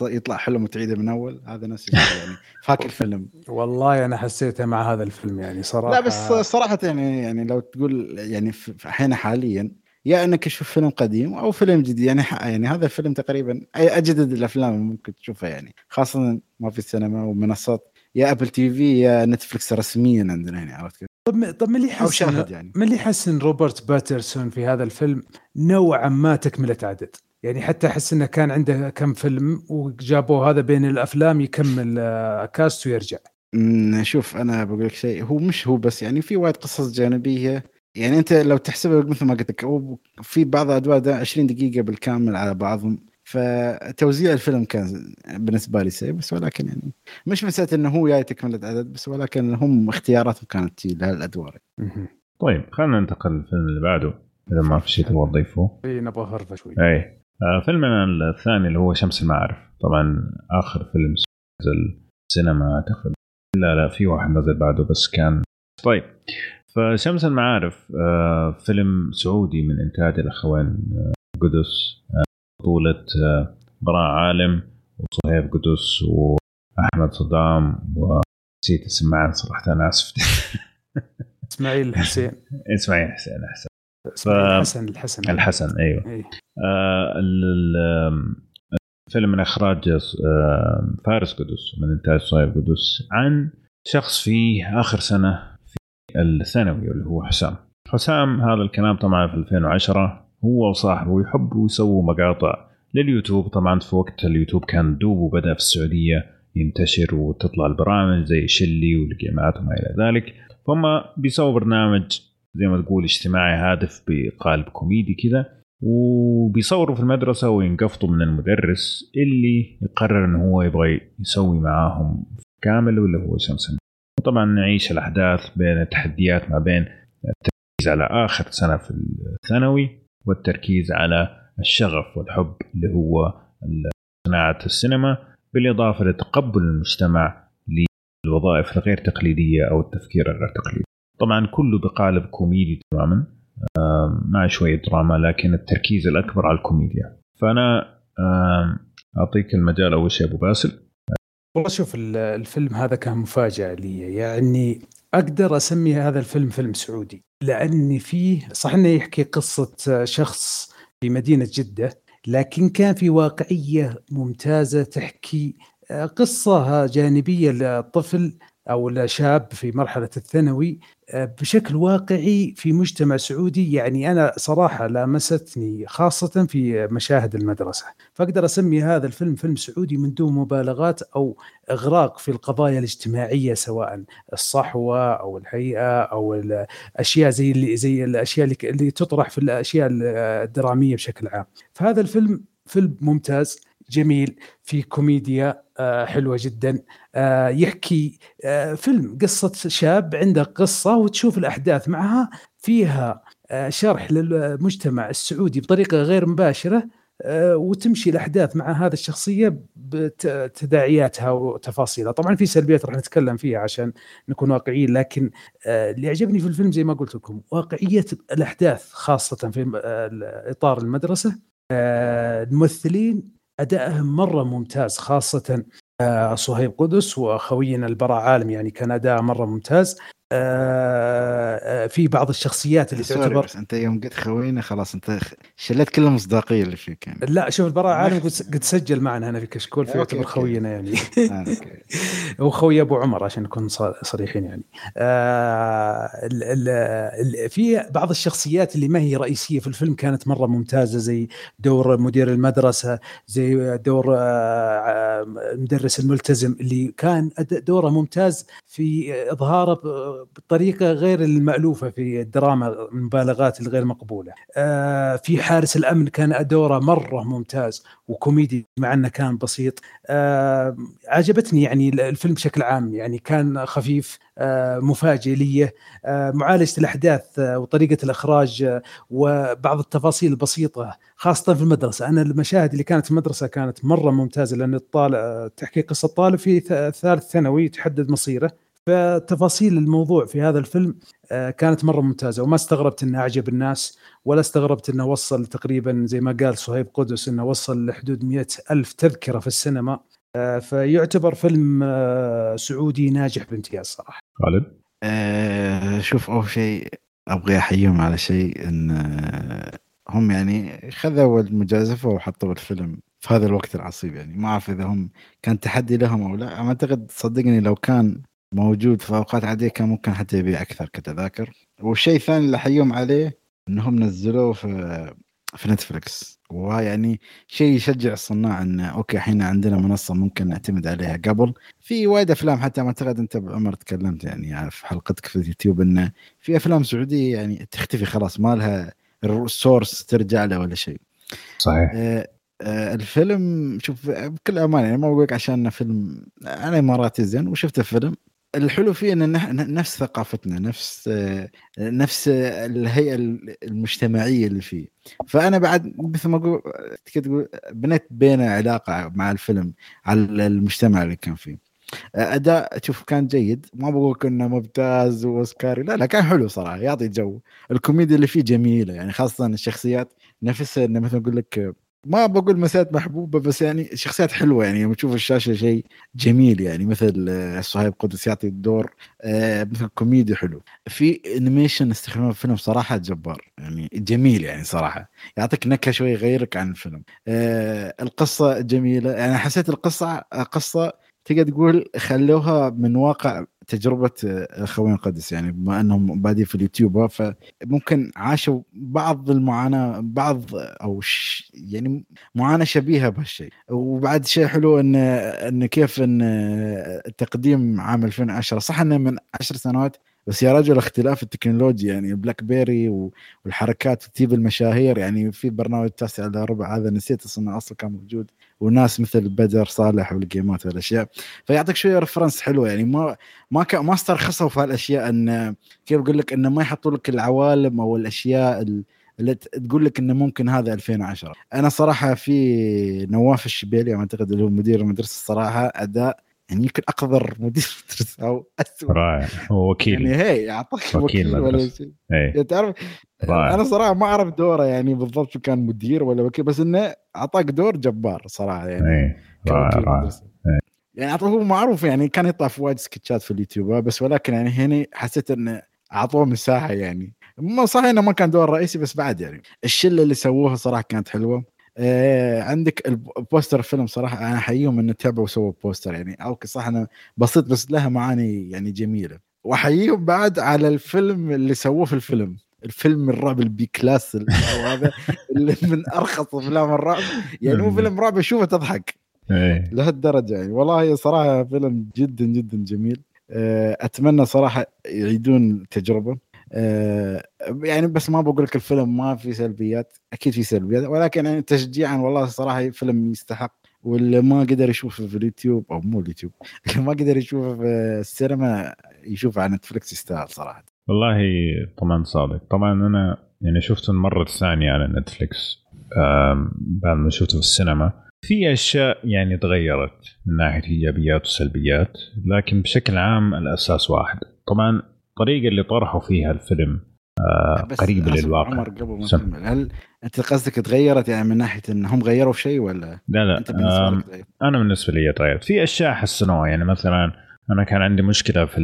يطلع حلم وتعيده من أول؟ هذا نفس الشيء يعني. fuck الفيلم. والله أنا حسيتها مع هذا الفيلم يعني صراحة. لا بس صراحة يعني يعني لو تقول يعني في حين حاليا يا إنك تشوف فيلم قديم أو فيلم جديد. يعني يعني هذا الفيلم تقريبا أجدد الأفلام ممكن تشوفها يعني. خاصة ما في السينما ومنصات يا أبل تي في يا نتفلكس رسميا عندنا هنا عرفت كيف؟ طب طب من اللي يحسن يعني. من اللي يحسن روبرت باتنسون في هذا الفيلم نوعا ما تكملة عدد؟ يعني حتى أحس إنه كان عنده كم فيلم وجابوا هذا بين الأفلام يكمل كاست آه، ويرجع. أمم، شوف أنا بقول لك شيء هو مش هو بس يعني في وايد قصص جانبية. يعني أنت لو تحسبها مثل ما قلت لك في بعض الادوار ده 20 دقيقة بالكامل على بعضهم. فتوزيع الفيلم كان بالنسبة لي سيء بس ولكن يعني مش مساله إنه هو جاي تكمله عدد بس ولكن هم اختياراتهم كانت لهالادوار. طيب خلينا ننتقل للفيلم اللي بعده إذا ما في شيء تبغى تضيفه إي نبغى هرفه شوي. أي. آه فيلمنا الثاني اللي هو شمس المعارف. طبعا آخر فيلم نزل سينما اعتقد لا لا في واحد نزل بعده بس كان طيب. فشمس المعارف آه فيلم سعودي من إنتاج الاخوين آه قدس بطولة آه براء عالم وصهيب قدس وأحمد صدام ونسيت اسم معن صراحة أنا آسف. (laughs) إسماعيل الحسين. إسماعيل حسين أحسن. إسماعيل الحسن الحسن. الحسن أيوه. إيه. آه، ال- ال- الفيلم من إخراج آه، فارس قدس ومن إنتاج صهيب قدس عن شخص في آخر سنة في الثانوي اللي هو حسام. حسام هذا الكلام طبعا في 2010 هو وصاحبه يحبوا يسووا مقاطع لليوتيوب. طبعا في وقت اليوتيوب كان دوب وبدا في السعودية ينتشر وتطلع البرامج زي شلي والجيمات وما إلى ذلك. فهم بيسووا برنامج زي ما تقول اجتماعي هادف بقالب كوميدي كذا وبيصوروا في المدرسة وينقفطوا من المدرس اللي يقرر إنه هو يبغى يسوي معاهم كامل واللي هو شمس وطبعا نعيش الأحداث بين التحديات ما بين التركيز على آخر سنة في الثانوي والتركيز على الشغف والحب اللي هو صناعة السينما بالإضافة لتقبل المجتمع للوظائف الغير تقليدية أو التفكير الغير تقليدي. طبعا كله بقالب كوميدي تماما مع شوية دراما لكن التركيز الأكبر على الكوميديا. فأنا آم، أعطيك المجال أول شيء أبو باسل. والله شوف ال- الفيلم هذا كان مفاجأة لي. يعني أقدر أسمي هذا الفيلم فيلم سعودي لأن فيه صح إنه يحكي قصة شخص في مدينة جدة لكن كان في واقعية ممتازة تحكي قصة جانبية لطفل أو لشاب في مرحلة الثانوي بشكل واقعي في مجتمع سعودي يعني أنا صراحة لامستني خاصة في مشاهد المدرسة. فأقدر أسمي هذا الفيلم فيلم سعودي من دون مبالغات أو إغراق في القضايا الاجتماعية سواء الصحوة أو الهيئة أو الأشياء زي اللي زي الأشياء اللي, تطرح في الأشياء الدرامية بشكل عام. فهذا الفيلم فيلم ممتاز جميل في كوميديا آه، حلوة جدا. آه، يحكي آه، فيلم قصة شاب عنده قصة وتشوف الأحداث معها فيها آه، شرح للمجتمع السعودي بطريقة غير مباشرة آه، وتمشي الأحداث مع هذه الشخصية بتداعياتها وتفاصيلها. طبعا في سلبيات راح نتكلم فيها عشان نكون واقعيين لكن آه، اللي عجبني في الفيلم زي ما قلت لكم واقعية الأحداث خاصة في آه، إطار المدرسة آه، الممثلين أدائهم مرة ممتاز خاصة آه، صهيب قدس وأخوينا البراء عالم يعني كان اداء مرة ممتاز. آه، آه، في بعض الشخصيات اللي تعتبر بس انت يوم قلت خوينا خلاص انت شلت كل المصداقية اللي فيك يعني لا شوف البراء عالم قد سجل معنا هنا في كشكول فيعتبر. خوينا يعني (laughs) آه، أوكي. (laughs) هو خوي أبو عمر عشان نكون صريحين يعني آه ال ال ال في بعض الشخصيات اللي ما هي رئيسية في الفيلم كانت مرة ممتازة زي دور مدير المدرسة زي دور آه، آه، المدرس الملتزم اللي كان دوره ممتاز في اظهاره بطريقة غير المألوفة في الدراما المبالغات الغير مقبولة. آه، في حارس الأمن كان دوره مرة ممتاز وكوميدي مع أنه كان بسيط. آه، عجبتني يعني الفيلم بشكل عام يعني كان خفيف آه، مفاجئ لي. معالجة الأحداث وطريقة الإخراج وبعض التفاصيل البسيطه خاصة في المدرسة. أنا المشاهد اللي كانت في المدرسة كانت مرة ممتازة لأن الطالب تحكي قصة طالب في ثالث ثانوي تحدد مصيره. فتفاصيل الموضوع في هذا الفيلم آه، كانت مرة ممتازة وما استغربت إنه أعجب الناس ولا استغربت إنه وصل تقريبا زي ما قال صهيب قدس إنه وصل لحدود مئة ألف تذكرة في السينما. آه، فيعتبر فيلم آه، سعودي ناجح بامتياز صراحة. خالد؟ شوف أول شيء أبغى أحييهم على شيء إن هم يعني خذوا المجازفة وحطوا الفيلم في هذا الوقت العصيب يعني. ما أعرف إذا هم كان تحدي لهم أو لا. أنا أعتقد صدقني لو كان موجود في أوقات عادية كان ممكن حتى يبيع أكثر كتذاكر. والشيء الثاني اللي احييهم عليه إنهم نزلوه في في نتفلكس ويعني شيء يشجع الصناع إن okay الحين عندنا منصة ممكن نعتمد عليها. قبل في وايد أفلام حتى ما أعتقد أنت بعمر تكلمت يعني في حلقتك في اليوتيوب انه في أفلام سعودية يعني تختفي خلاص ما لها ال source ترجع له ولا شيء. صحيح. آه آه الفيلم شوف بكل أمانة يعني ما بقول عشان فيلم أنا إماراتي زين وشفت الفيلم. الحلو فيه إن نفس ثقافتنا نفس نفس الهيئة المجتمعية اللي فيه. فأنا بعد مثل ما أقول تقول بنيت بينه علاقة مع الفيلم على المجتمع اللي كان فيه. أداء شوف كان جيد. ما بقول إنه ممتاز وأوسكاري. لا لا كان حلو صراحة يعطي جو. الكوميديا اللي فيه جميلة يعني خاصة الشخصيات نفسها انه مثل أقول لك ما بقول مسات محبوبة بس يعني شخصيات حلوة يعني. لما تشوف الشاشة شيء جميل يعني مثل آه، صهيب قدس يعطي الدور آه، مثل كوميدي حلو. في animation استخدامه في الفيلم صراحة جبار يعني جميل يعني صراحة. يعطيك نكهة شوي يغيرك عن الفيلم. آه، القصة جميلة. يعني حسيت القصة قصة تقدر تقول خلوها من واقع تجربة اخوين قدس يعني بما أنهم بادين في اليوتيوب فممكن عاشوا بعض المعاناة بعض أو يعني معاناة شبيهة بهالشيء. وبعد شيء حلو إن إن كيف إن التقديم عام 2010 صح إنه من 10 سنوات بس يا رجل اختلاف التكنولوجيا يعني بلاك بيري والحركات تجيب المشاهير يعني في برنامج تاسع الا ربع هذا نسيت أصلا أصلا كان موجود. وناس مثل بدر صالح والجيمات والأشياء. فيعطيك شوية reference حلوة يعني ما ما ك... ما استرخصوا في هالأشياء إن كيف أقول لك إنه ما يحطوا لك العوالم أو الأشياء اللي تقول لك إنه ممكن هذا 2010 أنا صراحة في نواف الشبيلي أعتقد اللي هو مدير المدرسة الصراحه أداء يعني يمكن اقذر (laughs) مدير مدرسه أو اسوء رائع. هو وكيل. يعني هي يعطيك وكيل, وكيل ولا شيء. يعني تعرف رائع. أنا صراحة ما أعرف دوره يعني بالضبط شو كان مدير ولا وكيل بس إنه أعطاك دور جبار صراحة يعني إيه. رائع رائع. يعني أعطوه هو معروف يعني كان يطلع في وايد سكتشات في اليوتيوب بس ولكن يعني هنا حسيت إنه أعطوه مساحة يعني. ما صحيح إنه ما كان دور رئيسي بس بعد يعني الشلة اللي سووها صراحة كانت حلوة. آه عندك ال poster فيلم صراحة أنا أحييهم إنه تعبوا وسووا poster يعني. okay صح انه بسيط بس لها معاني يعني جميلة. وأحييهم بعد على الفيلم اللي سووه في الفيلم. الفيلم الرعب ال B class هذا (laughs) اللي من أرخص أفلام الرعب. يعني مو فيلم رعب اشوفه تضحك إيه. لهالدرجة يعني. والله صراحة فيلم جدا جدا جميل. آه، أتمنى صراحة يعيدون التجربه يعني بس ما بقول لك الفيلم ما في سلبيات أكيد في سلبيات ولكن يعني تشجيعا والله صراحة فيلم يستحق واللي ما قدر يشوفه في اليوتيوب أو مو اليوتيوب (laughs) اللي ما قدر يشوفه في السينما يشوفه على نتفلكس يستاهل صراحة. والله طبعا صادق. طبعا أنا يعني شفته المره الثانية على نتفلكس بعد ما شفته في السينما. في أشياء يعني تغيرت من ناحية إيجابيات وسلبيات لكن بشكل عام الأساس واحد. طبعا الطريقة اللي طرحوا فيها الفيلم آه قريبه للواقع. عمر قبل ما هل أنت قصدك تغيرت يعني من ناحية انهم غيروا شيء ولا لا لا أنت بالنسبة لك أنا بالنسبة لي تغيرت. في أشياء حسنوها يعني مثلا أنا كان عندي مشكلة في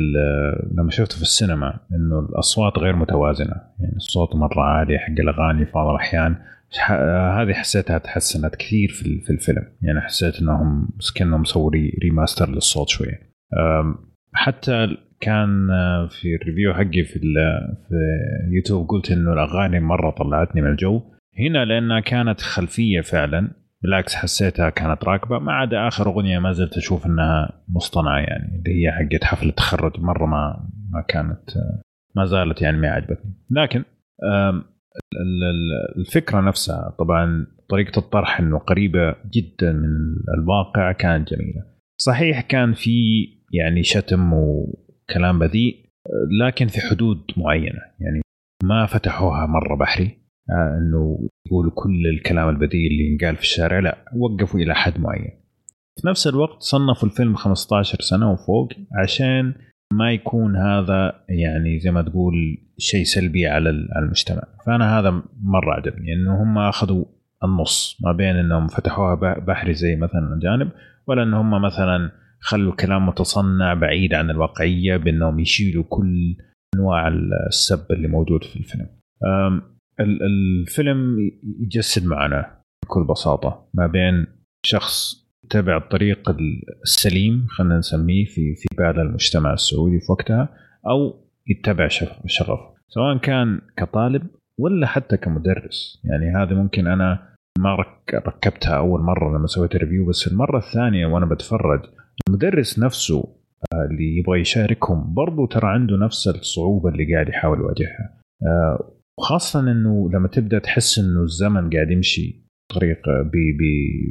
لما شفته في السينما إنه الأصوات غير متوازنة. يعني الصوت مره عالي حق الأغاني في بعض الأحيان. هذه حسيتها تحسنت كثير في الفيلم. يعني حسيت إنهم كأنهم مسوي remaster للصوت شوية. حتى كان في ال review حقي في في يوتيوب قلت إنه الأغاني مرة طلعتني من الجو. هنا لأنها كانت خلفية فعلا بالعكس حسيتها كانت راكبة. ما عدا آخر أغنية ما زلت أشوف إنها مصطنعة يعني اللي هي حقت حفله التخرج مرة ما ما كانت ما زالت يعني ما عجبتني. لكن الفكرة نفسها طبعا طريقة الطرح إنه قريبة جدا من الواقع كانت جميلة. صحيح كان في يعني شتم وكلام بذيء لكن في حدود معينة. يعني ما فتحوها مرة بحري آه، إنه يقولوا كل الكلام البذيء اللي ينقال في الشارع لا وقفوا إلى حد معين. في نفس الوقت صنفوا الفيلم 15 سنة وفوق عشان ما يكون هذا يعني زي ما تقول شيء سلبي على المجتمع. فأنا هذا مرة عجبني إنه هم أخذوا النص. ما بين إنهم فتحوها بحري زي مثلا الجانب ولا إن هم مثلا خلوا الكلام متصنع بعيد عن الواقعية بأنهم يشيلوا كل أنواع السب اللي موجود في الفيلم. الفيلم يجسد معنا بكل بساطة ما بين شخص يتبع الطريق السليم خلينا نسميه في في بال المجتمع السعودي في وقتها أو يتبع شغف سواء كان كطالب ولا حتى كمدرس. يعني هذه ممكن أنا ما ركبتها أول مرة لما سويت review بس المرة الثانية وأنا بتفرج المدرس نفسه آه، اللي يبغى يشاركهم برضو ترى عنده نفس الصعوبة اللي قاعد يحاول يواجهها. آه، وخاصه إنه لما تبدأ تحس إنه الزمن قاعد يمشي طريقه بيـ بيـ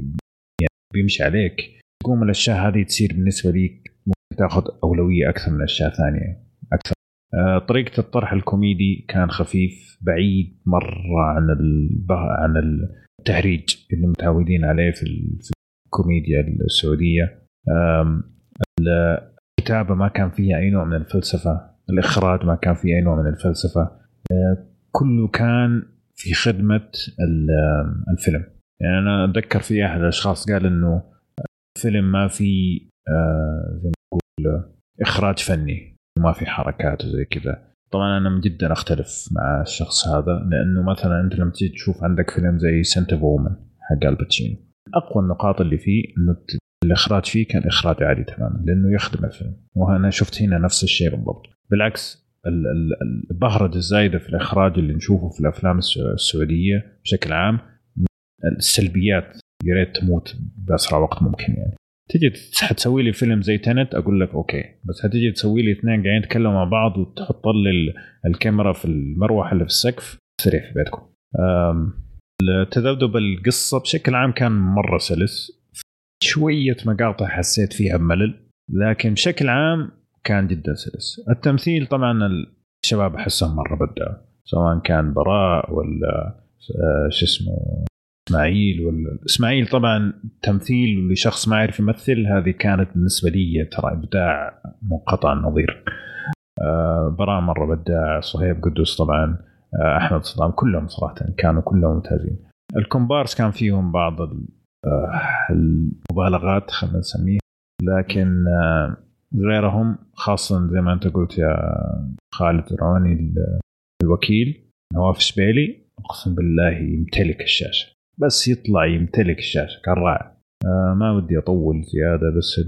يعني بيمشي عليك تقوم الأشياء هذه تصير بالنسبة ليك ممكن تاخذ أولوية أكثر من أشياء ثانية أكثر. آه، طريقة الطرح الكوميدي كان خفيف بعيد مرة عن عن التهريج اللي متعودين عليه في الكوميديا السعودية. الكتابة ما كان فيها أي نوع من الفلسفة الإخراج ما كان فيه أي نوع من الفلسفة. آه، كله كان في خدمة الفيلم. يعني أنا أتذكر في أحد الأشخاص قال إنه الفيلم ما في آه، زي ما تقول إخراج فني ما في حركات وزي كذا. طبعا أنا جدا أختلف مع الشخص هذا لأنه مثلا أنت لما تيجي تشوف عندك فيلم زي Scent of a Woman حق الباتشينو أقوى النقاط اللي فيه إنه الإخراج فيه كان إخراج عادي تماما لأنه يخدم الفيلم. وأنا شفت هنا نفس الشيء بالضبط. بالعكس البهرجه الزايدة في الإخراج اللي نشوفه في الأفلام السعودية بشكل عام السلبيات يا ريت تموت بأسرع وقت ممكن يعني. تجي تسوي لي فيلم زي Tenet أقول لك okay. بس هتجي تسوي لي اثنين قاعدين يتكلموا مع بعض وتحط لي الكاميرا في المروحة اللي في السقف حقت بيتكم. التذبذب القصة بشكل عام كان مرة سلس. شوية مقاطع حسيت فيها بملل لكن بشكل عام كان جدا سلس. التمثيل طبعا الشباب أحسهم مرة بدعوا سواء كان براء ولا آه، شو اسمه إسماعيل ولا إسماعيل طبعا تمثيل لشخص ما يعرف يمثل هذه كانت بالنسبة لي ترى إبداع منقطع النظير. آه براء مرة بدع صهيب قدوس طبعا آه أحمد صدام كلهم صراحة كانوا كلهم ممتازين. الكومبارس كان فيهم بعض المبالغات خلينا نسميها لكن آه غيرهم خاصة زي ما أنت قلت يا خالد روني الوكيل نواف شبيلي أقسم بالله يمتلك الشاشة. بس يطلع يمتلك الشاشة كان رائع. آه ما ودي أطول زيادة بس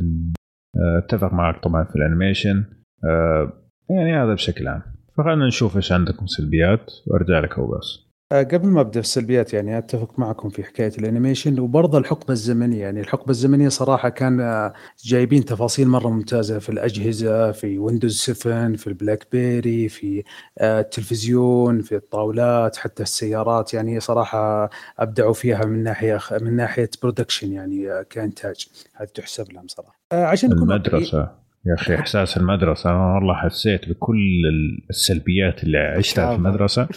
آه، أتفق معك طبعا في ال animation. آه يعني هذا بشكل عام. فخلنا نشوف إيش عندكم سلبيات وأرجع لك وبس آه، قبل ما أبدأ في السلبيات يعني أتفق معكم في حكاية ال animation وبرضه الحقبة الزمنية. يعني الحقبة الزمنية صراحة كان آه، جايبين تفاصيل مرة ممتازة في الأجهزة في Windows 7 في ال BlackBerry في آه، التلفزيون في الطاولات حتى السيارات. يعني صراحة أبدعوا فيها من ناحية من ناحية production يعني كإنتاج. هذه تحسب لهم صراحة. عشان المدرسة. يا أخي (laughs) إحساس المدرسة أنا والله حسيت بكل السلبيات اللي عشتها في المدرسة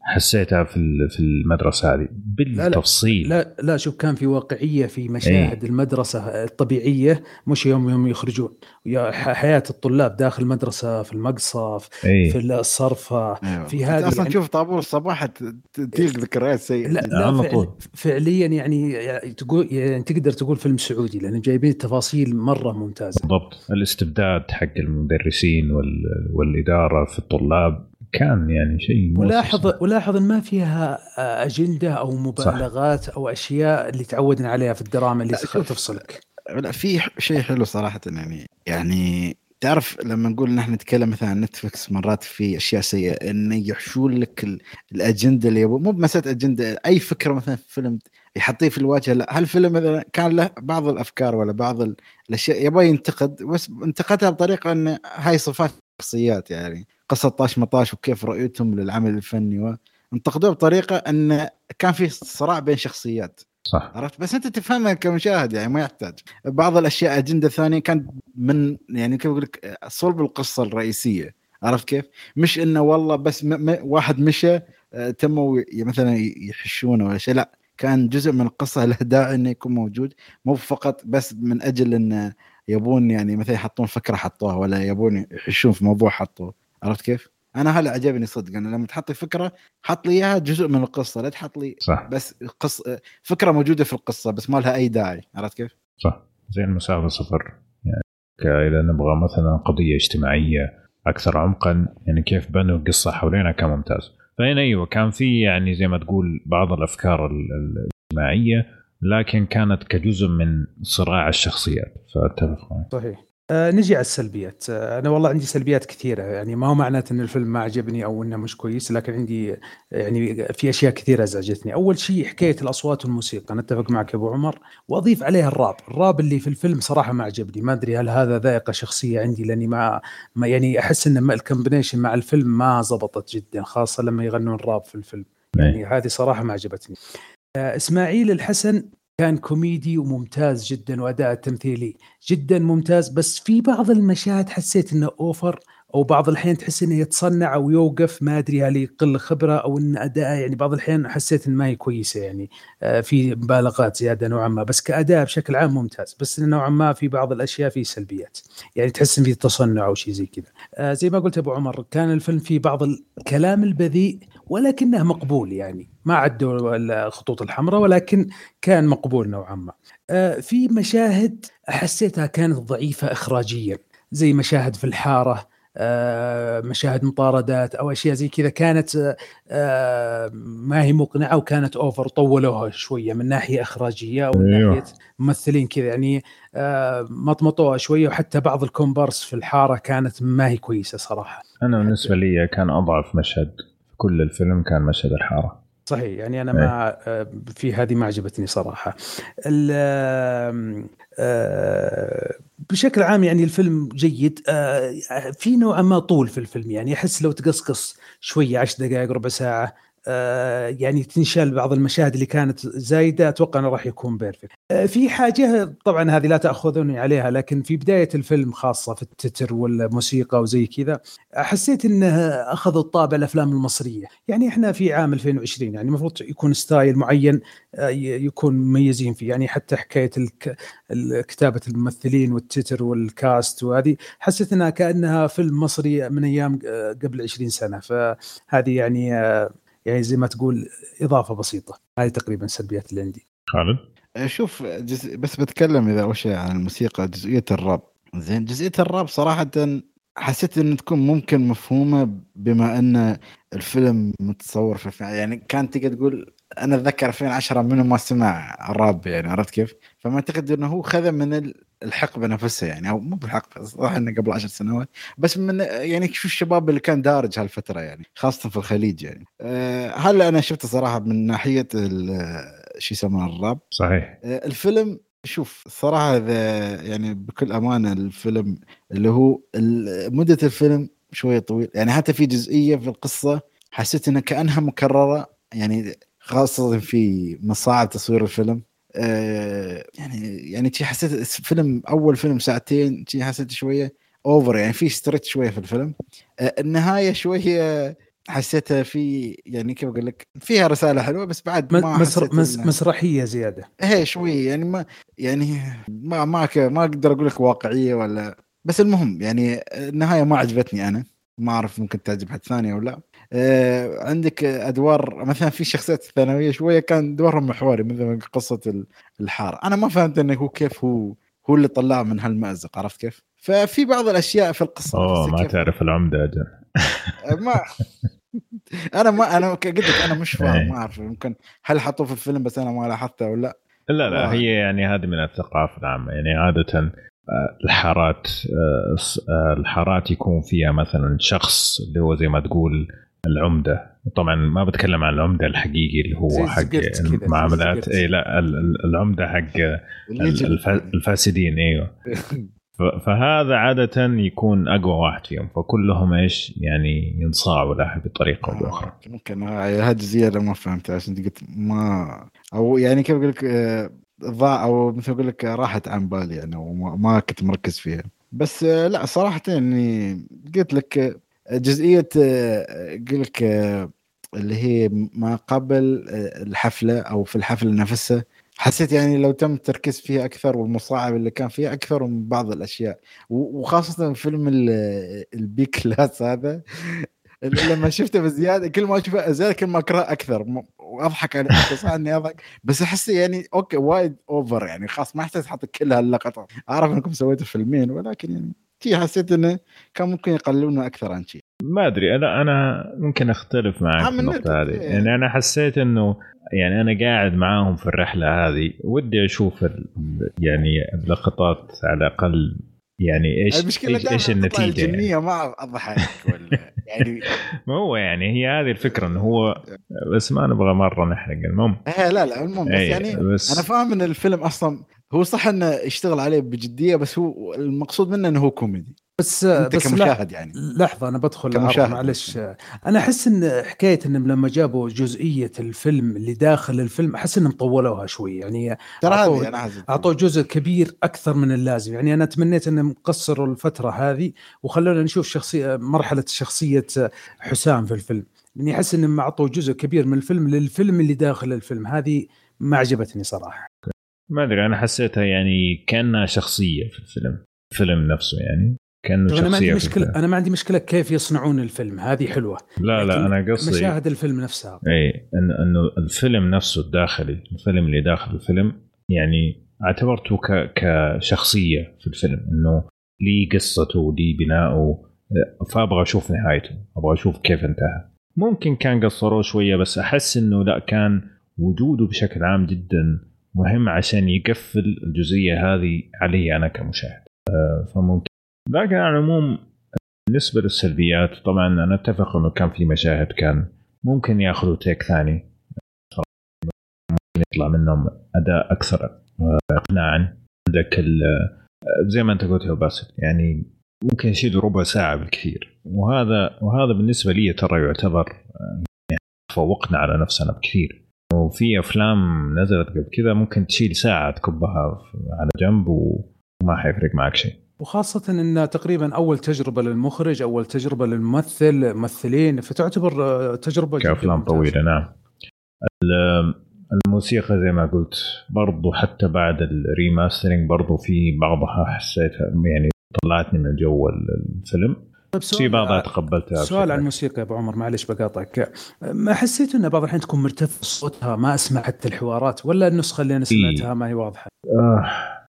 حسيتها في في المدرسة هذه بالتفصيل لا. لا, لا شوف كان في واقعية في مشاهد إيه؟ المدرسة الطبيعية مش يوم يوم يخرجون. حياة الطلاب داخل المدرسة في المقصف إيه؟ في الصرفة إيه؟ في هذه أصلا يعني تشوف طابور الصباح تجيك ذكريات سيئه لا, لا فعل فعليا يعني تقول يعني تقدر تقول فيلم سعودي لأن جايبين التفاصيل مرة ممتازة. بالضبط. الاستبداد حق المدرسين والإدارة في الطلاب كان يعني شيء ولاحظ ولاحظ إن ما فيها أجندة أو مبالغات صح. أو أشياء اللي تعودنا عليها في الدراما اللي تفصلك لا في شيء حلو صراحة يعني يعني تعرف لما نقول نحن نتكلم مثلا عن نتفلكس مرات في أشياء سيئة إنه يحشون لك الأجندة اللي يبغى مو بمسألة أجندة أي فكرة مثلا في فيلم يحطيه في الواجهة. لا هالفيلم مثلا كان له بعض الأفكار ولا بعض الأشياء يبغى ينتقد بس انتقدها بطريقة انه هاي صفات شخصيات يعني قصة طاش مطاش وكيف رؤيتهم للعمل الفني انتقدوه بطريقة انه كان في صراع بين شخصيات. صح. عرفت؟ بس أنت تفهمها كمشاهد يعني ما يحتاج. بعض الأشياء أجندة ثانية كانت من يعني كيف أقول لك صلب القصة الرئيسية. عرفت كيف؟ مش إنه والله بس م م واحد مشى آه، تموا مثلا يحشونه ولا شيء لا. كان جزء من القصة له داعي إنه يكون موجود. مو فقط بس من أجل انه يبون يعني مثلا يحطون فكرة حطوها ولا يبون يحشون في موضوع حطوه. عرفت كيف؟ أنا هلا عجبني صدق. أنا لما تحط لي فكرة حط لي إياها جزء من القصة. لا تحط لي صح. بس قص فكرة موجودة في القصة بس ما لها أي داعي. عرفت كيف؟ صح. زي المسافه صفر يعني اذا نبغى مثلا قضية اجتماعية أكثر عمقا يعني كيف بنوا القصة حوالينا كان ممتاز فهنا أيوه كان في يعني زي ما تقول بعض الأفكار الاجتماعية لكن كانت كجزء من صراع الشخصيات فأتفق صحيح. آه نجي على السلبيات. آه أنا والله عندي سلبيات كثيرة. يعني ما هو معناته إن الفيلم ما عجبني أو إنه مش كويس لكن عندي يعني في أشياء كثيرة أزعجتني. أول شيء حكاية الأصوات والموسيقى. أنا أتفق معك يا أبو عمر. وأضيف عليها الراب. الراب اللي في الفيلم صراحة ما عجبني. ما أدري هل هذا ذائقة شخصية عندي لأني ما, ما يعني أحس إن الكومبينيشن مع الفيلم ما زبطت جدا خاصة لما يغنون راب في الفيلم. يعني هذه صراحة ما عجبتني. آه إسماعيل الحسن كان كوميدي وممتاز جدا وأداء تمثيلي جدا ممتاز بس في بعض المشاهد حسيت إنه أوفر. أو بعض الاحيان تحس إنه يتصنع أو يوقف ما أدري هل يقل خبرة أو إن أداء يعني بعض الاحيان حسيت ان ما هي كويسة يعني آه في مبالغات زيادة نوعا ما بس كأداء بشكل عام ممتاز بس نوعا ما في بعض الأشياء في سلبيات يعني تحس إن في تصنع أو شيء زي كذا. آه زي ما قلت أبو عمر كان الفيلم فيه بعض الكلام البذيء ولكنه مقبول يعني ما عدوا الخطوط الحمراء ولكن كان مقبول نوعا ما. آه في مشاهد حسيتها كانت ضعيفة اخراجيا زي مشاهد في الحارة مشاهد مطاردات أو أشياء زي كذا كانت آه ما هي مقنعة وكانت اوفر طولوها شوية من ناحية إخراجية أو من أيوه. ناحية ممثلين كذا يعني آه مطمطوها شوية وحتى بعض الكومبارس في الحارة كانت ما هي كويسة صراحة أنا بالنسبة لي كان أضعف مشهد في كل الفيلم كان مشهد الحارة صحيح يعني أنا ما في هذه ما عجبتني صراحة. بشكل عام يعني الفيلم جيد. في نوعا ما طول في الفيلم يعني أحس لو تقصقص شوية 10 دقائق ربع ساعة يعني تنشال بعض المشاهد اللي كانت زايدة. أتوقع إنه راح يكون بيرفكت. في حاجة طبعا هذه لا تأخذوني عليها لكن في بداية الفيلم خاصة في التتر والموسيقى وزي كذا حسيت إنه أخذوا الطابع الأفلام المصرية، يعني إحنا في عام 2020 يعني المفروض يكون ستايل معين يكون مميزين فيه، يعني حتى حكاية كتابة الممثلين والتتر والكاست وهذه حسيت انها كأنها فيلم مصري من أيام قبل 20 سنة. فهذه يعني يعني زي ما تقول إضافة بسيطة. هذه تقريبا السلبيات اللي عندي. خالد؟ شوف جزء بس بتكلم إذا أول شيء عن الموسيقى جزئية الراب. زين جزئية الراب صراحة حسيت ان تكون ممكن مفهومة بما أن الفيلم متصور في يعني كان تقدر تقول أنا أتذكر 2010 منو ما سمع راب يعني عرفت كيف؟ فما أعتقد إنه هو خذ من الحقبة نفسها يعني أو مو بالحقبة صراحة إنه قبل 10 سنوات بس من يعني شوف الشباب اللي كان دارج هالفترة يعني خاصة في الخليج يعني. أه هلا أنا شفته صراحة من ناحية شو يسمونه الراب؟ صحيح. أه الفيلم شوف الصراحه إذا يعني بكل أمانة الفيلم اللي هو مدة الفيلم شوية طويل يعني حتى في جزئية في القصة حسيت إنها كأنها مكررة يعني خاصة في مصاعب تصوير الفيلم. آه يعني يعني تي حسيت فيلم أول فيلم ساعتين تي حسيت شوية over يعني في stretch شوية في الفيلم. آه النهاية شوية حسيتها في يعني كيف أقول لك فيها رسالة حلوة بس بعد ما مسر مس مسرحية زيادة. إيه شوية يعني ما يعني ما ما ما أقدر أقول لك واقعية ولا بس المهم يعني النهاية ما عجبتني أنا. ما أعرف ممكن تعجب حد ثاني أو لا. عندك أدوار مثلا في شخصيات ثانوية شوية كان دورهم محوري مثل قصة الحارة. أنا ما فهمت إنه هو كيف هو هو اللي طلعه من هالمأزق عرفت كيف؟ ففي بعض الأشياء في القصة أوه ما تعرف العمدة أجل ما (laughs) أنا ما أنا (laughs) قلت لك أنا مش فاهم ما أعرف يمكن هل حطوه في الفيلم بس أنا ما لاحظته ولا لا. لا لا هي يعني هذه من الثقافة العامة. يعني عادة الحارات الحارات يكون فيها مثلا شخص اللي هو زي ما تقول العمدة. طبعا ما بتكلم عن العمدة الحقيقي اللي هو حق المعاملات. اي لا العمدة حق الفاسدين إيوه. (laughs) فهذا عادة يكون أقوى واحد فيهم. فكلهم إيش؟ يعني ينصاعوا له بطريقة أو بأخرى. آه ممكن. هذه الزيادة ما فهمتها عشان قلت ما أو يعني كيف أقول لك ضاع أو مثل أقول لك راحت عن بالي يعني وما كنت مركز فيها. بس لا صراحة يعني قلت لك جزئية قلت لك اللي هي ما قبل الحفلة أو في الحفلة نفسها. حسيت يعني لو تم التركيز فيها أكثر والمصاعب اللي كان فيها أكثر من بعض الأشياء. وخاصة فيلم ال B class هذا. لما شفته بزيادة كل ما أشوفه زياده كل ما اكره أكثر. وأضحك عليه صح إني أضحك. بس أحس يعني okay وايد over يعني. خلاص ما أحتاج أحط كل هاللقطات. أعرف إنكم سويتوا فيلمين ولكن يعني في حسيت إنه كان ممكن يقللونه أكثر عن شيء ما أدري أنا أنا ممكن أختلف معك في النقطة هذه. يعني أنا حسيت إنه يعني أنا قاعد معاهم في الرحلة هذه ودي أشوف يعني اللقطات على الأقل يعني إيش المشكلة إيش, إيش النتيجة يعني. ما أضحك ولا (laughs) يعني ما هو يعني هي هذه الفكرة إنه هو بس ما نبغى مرة نحرق المهم. إيه لا لا المهم بس إيه، يعني بس أنا فاهم إن الفيلم أصلا هو صح إنه يشتغل عليه بجدية بس هو المقصود منه إنه هو كوميدي. بس أنت بس كمشاهد يعني. لحظة أنا بدخل كمشاهد. معلش. أنا أحس إن حكاية إنهم لما جابوا جزئية الفيلم اللي داخل الفيلم أحس إنهم طولوها شوي. يعني ترى هذه أنا أعطوه جزء كبير أكثر من اللازم. يعني أنا تمنيت إنهم قصروا الفترة هذه وخلونا نشوف شخصية مرحلة شخصية حسام في الفيلم. لأني أحس إنهم أعطوا جزء كبير من الفيلم للفيلم اللي داخل الفيلم. هذه ما عجبتني صراحة. ما أدري أنا حسيتها يعني كأنها شخصية في الفيلم الفيلم نفسه يعني كأنه أنا ما عندي شخصية الفيلم. أنا ما عندي مشكلة كيف يصنعون الفيلم هذه حلوة. لا لا أنا قصدي مشاهد الفيلم نفسها. اي انه إنه الفيلم نفسه الداخلي الفيلم اللي داخل الفيلم يعني اعتبرته ك كشخصية في الفيلم إنه لي قصته ولي بناؤه فأبغى أشوف نهايته أبغى أشوف كيف انتهى. ممكن كان قصروه شوية بس أحس إنه لا كان وجوده بشكل عام جدا مهم عشان يقفل الجزئية هذه علي أنا كمشاهد. آه، فممكن. لكن على العموم بالنسبة للسلبيات طبعا أنا أتفق إنه كان في مشاهد كان ممكن يأخذوا تيك ثاني. ممكن يطلع منهم أداء أكثر آه، اقناعا. عندك آه، زي ما أنت قلت يا باسل يعني ممكن يشيلوا ربع ساعة بالكثير. وهذا وهذا بالنسبة لي ترى يعتبر يعني فوقنا على نفسنا بكثير. وفي أفلام نزلت قبل كذا ممكن تشيل ساعة تكبها على جنب وما حيفرق معك شيء. وخاصة إن تقريبا أول تجربة للمخرج، أول تجربة للممثل، ممثلين فتعتبر آه، تجربة كأفلام. طويلة نعم. ال- الموسيقى زي ما قلت برضو حتى بعد الريماسترنج برضو في بعضها حسيتها يعني طلعتني من جو الفيلم. طيب في سؤال بعضها تقبلتها سؤال عن الموسيقى يا أبو عمر معلش بقاطعك. ما حسيت انه بعض الحين تكون مرتفع صوتها ما اسمع حتى الحوارات ولا النسخة اللي أنا سمعتها ما هي واضحة؟ آه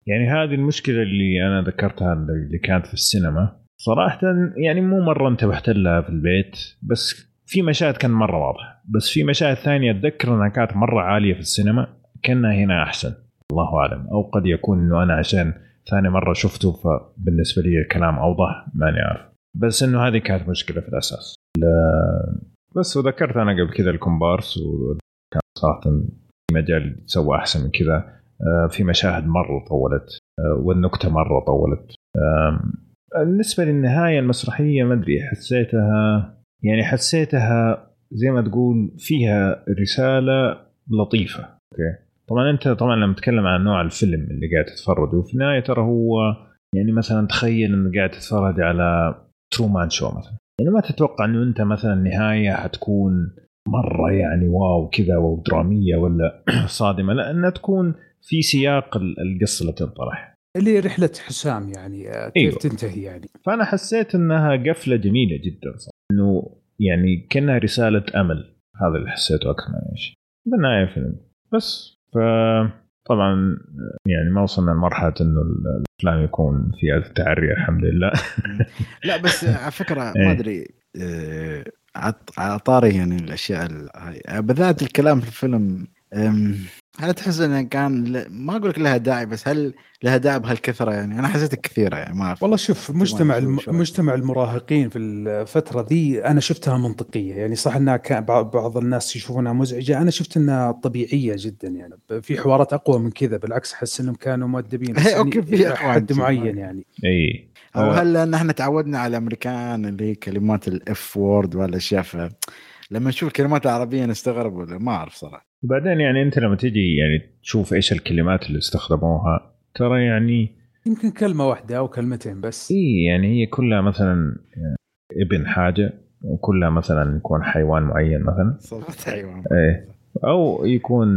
يعني هذه المشكلة اللي أنا ذكرتها اللي كانت في السينما. صراحة يعني مو مرة انتبهت لها في البيت بس في مشاهد كان مرة واضحة. بس في مشاهد ثانية أتذكر أنها كانت مرة عالية في السينما كأنها هنا أحسن. الله أعلم. أو قد يكون إنه أنا عشان ثاني مرة شفته فبالنسبة لي الكلام أوضح ماني عارف. بس إنه هذه كانت مشكلة في الأساس. لا بس وذكرت أنا قبل كذا الكومبارس وكان صراحة مجال يتسوى أحسن من كذا. آه، في مشاهد مرة طولت آه، والنكتة مرة طولت. بالنسبة للنهاية المسرحية ما أدري حسيتها يعني حسيتها زي ما تقول فيها رسالة لطيفة. okay؟ طبعا أنت طبعا لما تتكلم عن نوع الفيلم اللي قاعد تتفرجه في النهاية ترى هو يعني مثلا تخيل إنك قاعد تتفرج على Truman Show مثلا. يعني ما تتوقع إنه أنت مثلا النهايه حتكون مرة يعني wow كذا ودرامية ولا (clears throat) صادمة؟ لا انها تكون في سياق ال- القصة اللي تنطرح. اللي رحلة حسام يعني آه، كيف أيوة. تنتهي يعني؟ فأنا حسيت إنها قفلة جميلة جدا صراحة. إنه يعني كأنها رسالة أمل. هذا اللي حسيته أكثر من شيء. بالنهاية فيلم. بس ف طبعا يعني ما وصلنا لمرحلة إنه الافلام يكون فيها تعري الحمد لله (laughs) لا بس على فكرة إيه. ما أدري آه، على طاري يعني الأشياء بالذات الكلام في الفيلم هل تحس إنه كان ل- ما أقول لك لها داعي بس هل لها داعي بهالكثرة يعني؟ أنا حسيتها كثيرة يعني ما أعرف. والله شوف مجتمع الم... مجتمع المراهقين في الفترة ذي أنا شفتها منطقية. يعني صح إنها كان بعض بعض الناس يشوفونها مزعجة. أنا شفت إنها طبيعية جدا يعني في حوارات أقوى من كذا. بالعكس أحس إنهم كانوا مؤدبين بس يعني okay، في حد. معين يعني. إي. أو. هل لأن إحنا تعودنا على الأمريكان اللي هي كلمات ال F word والأشياء ف لما نشوف الكلمات العربية نستغرب ولا؟ ما أعرف صراحة. وبعدين يعني أنت لما تجي يعني تشوف إيش الكلمات اللي استخدموها ترى يعني يمكن كلمة واحدة أو كلمتين بس. إي يعني هي كلها مثلا ابن حاجة وكلها مثلا يكون حيوان معين مثلا. صوت حيوان. إيه. أو يكون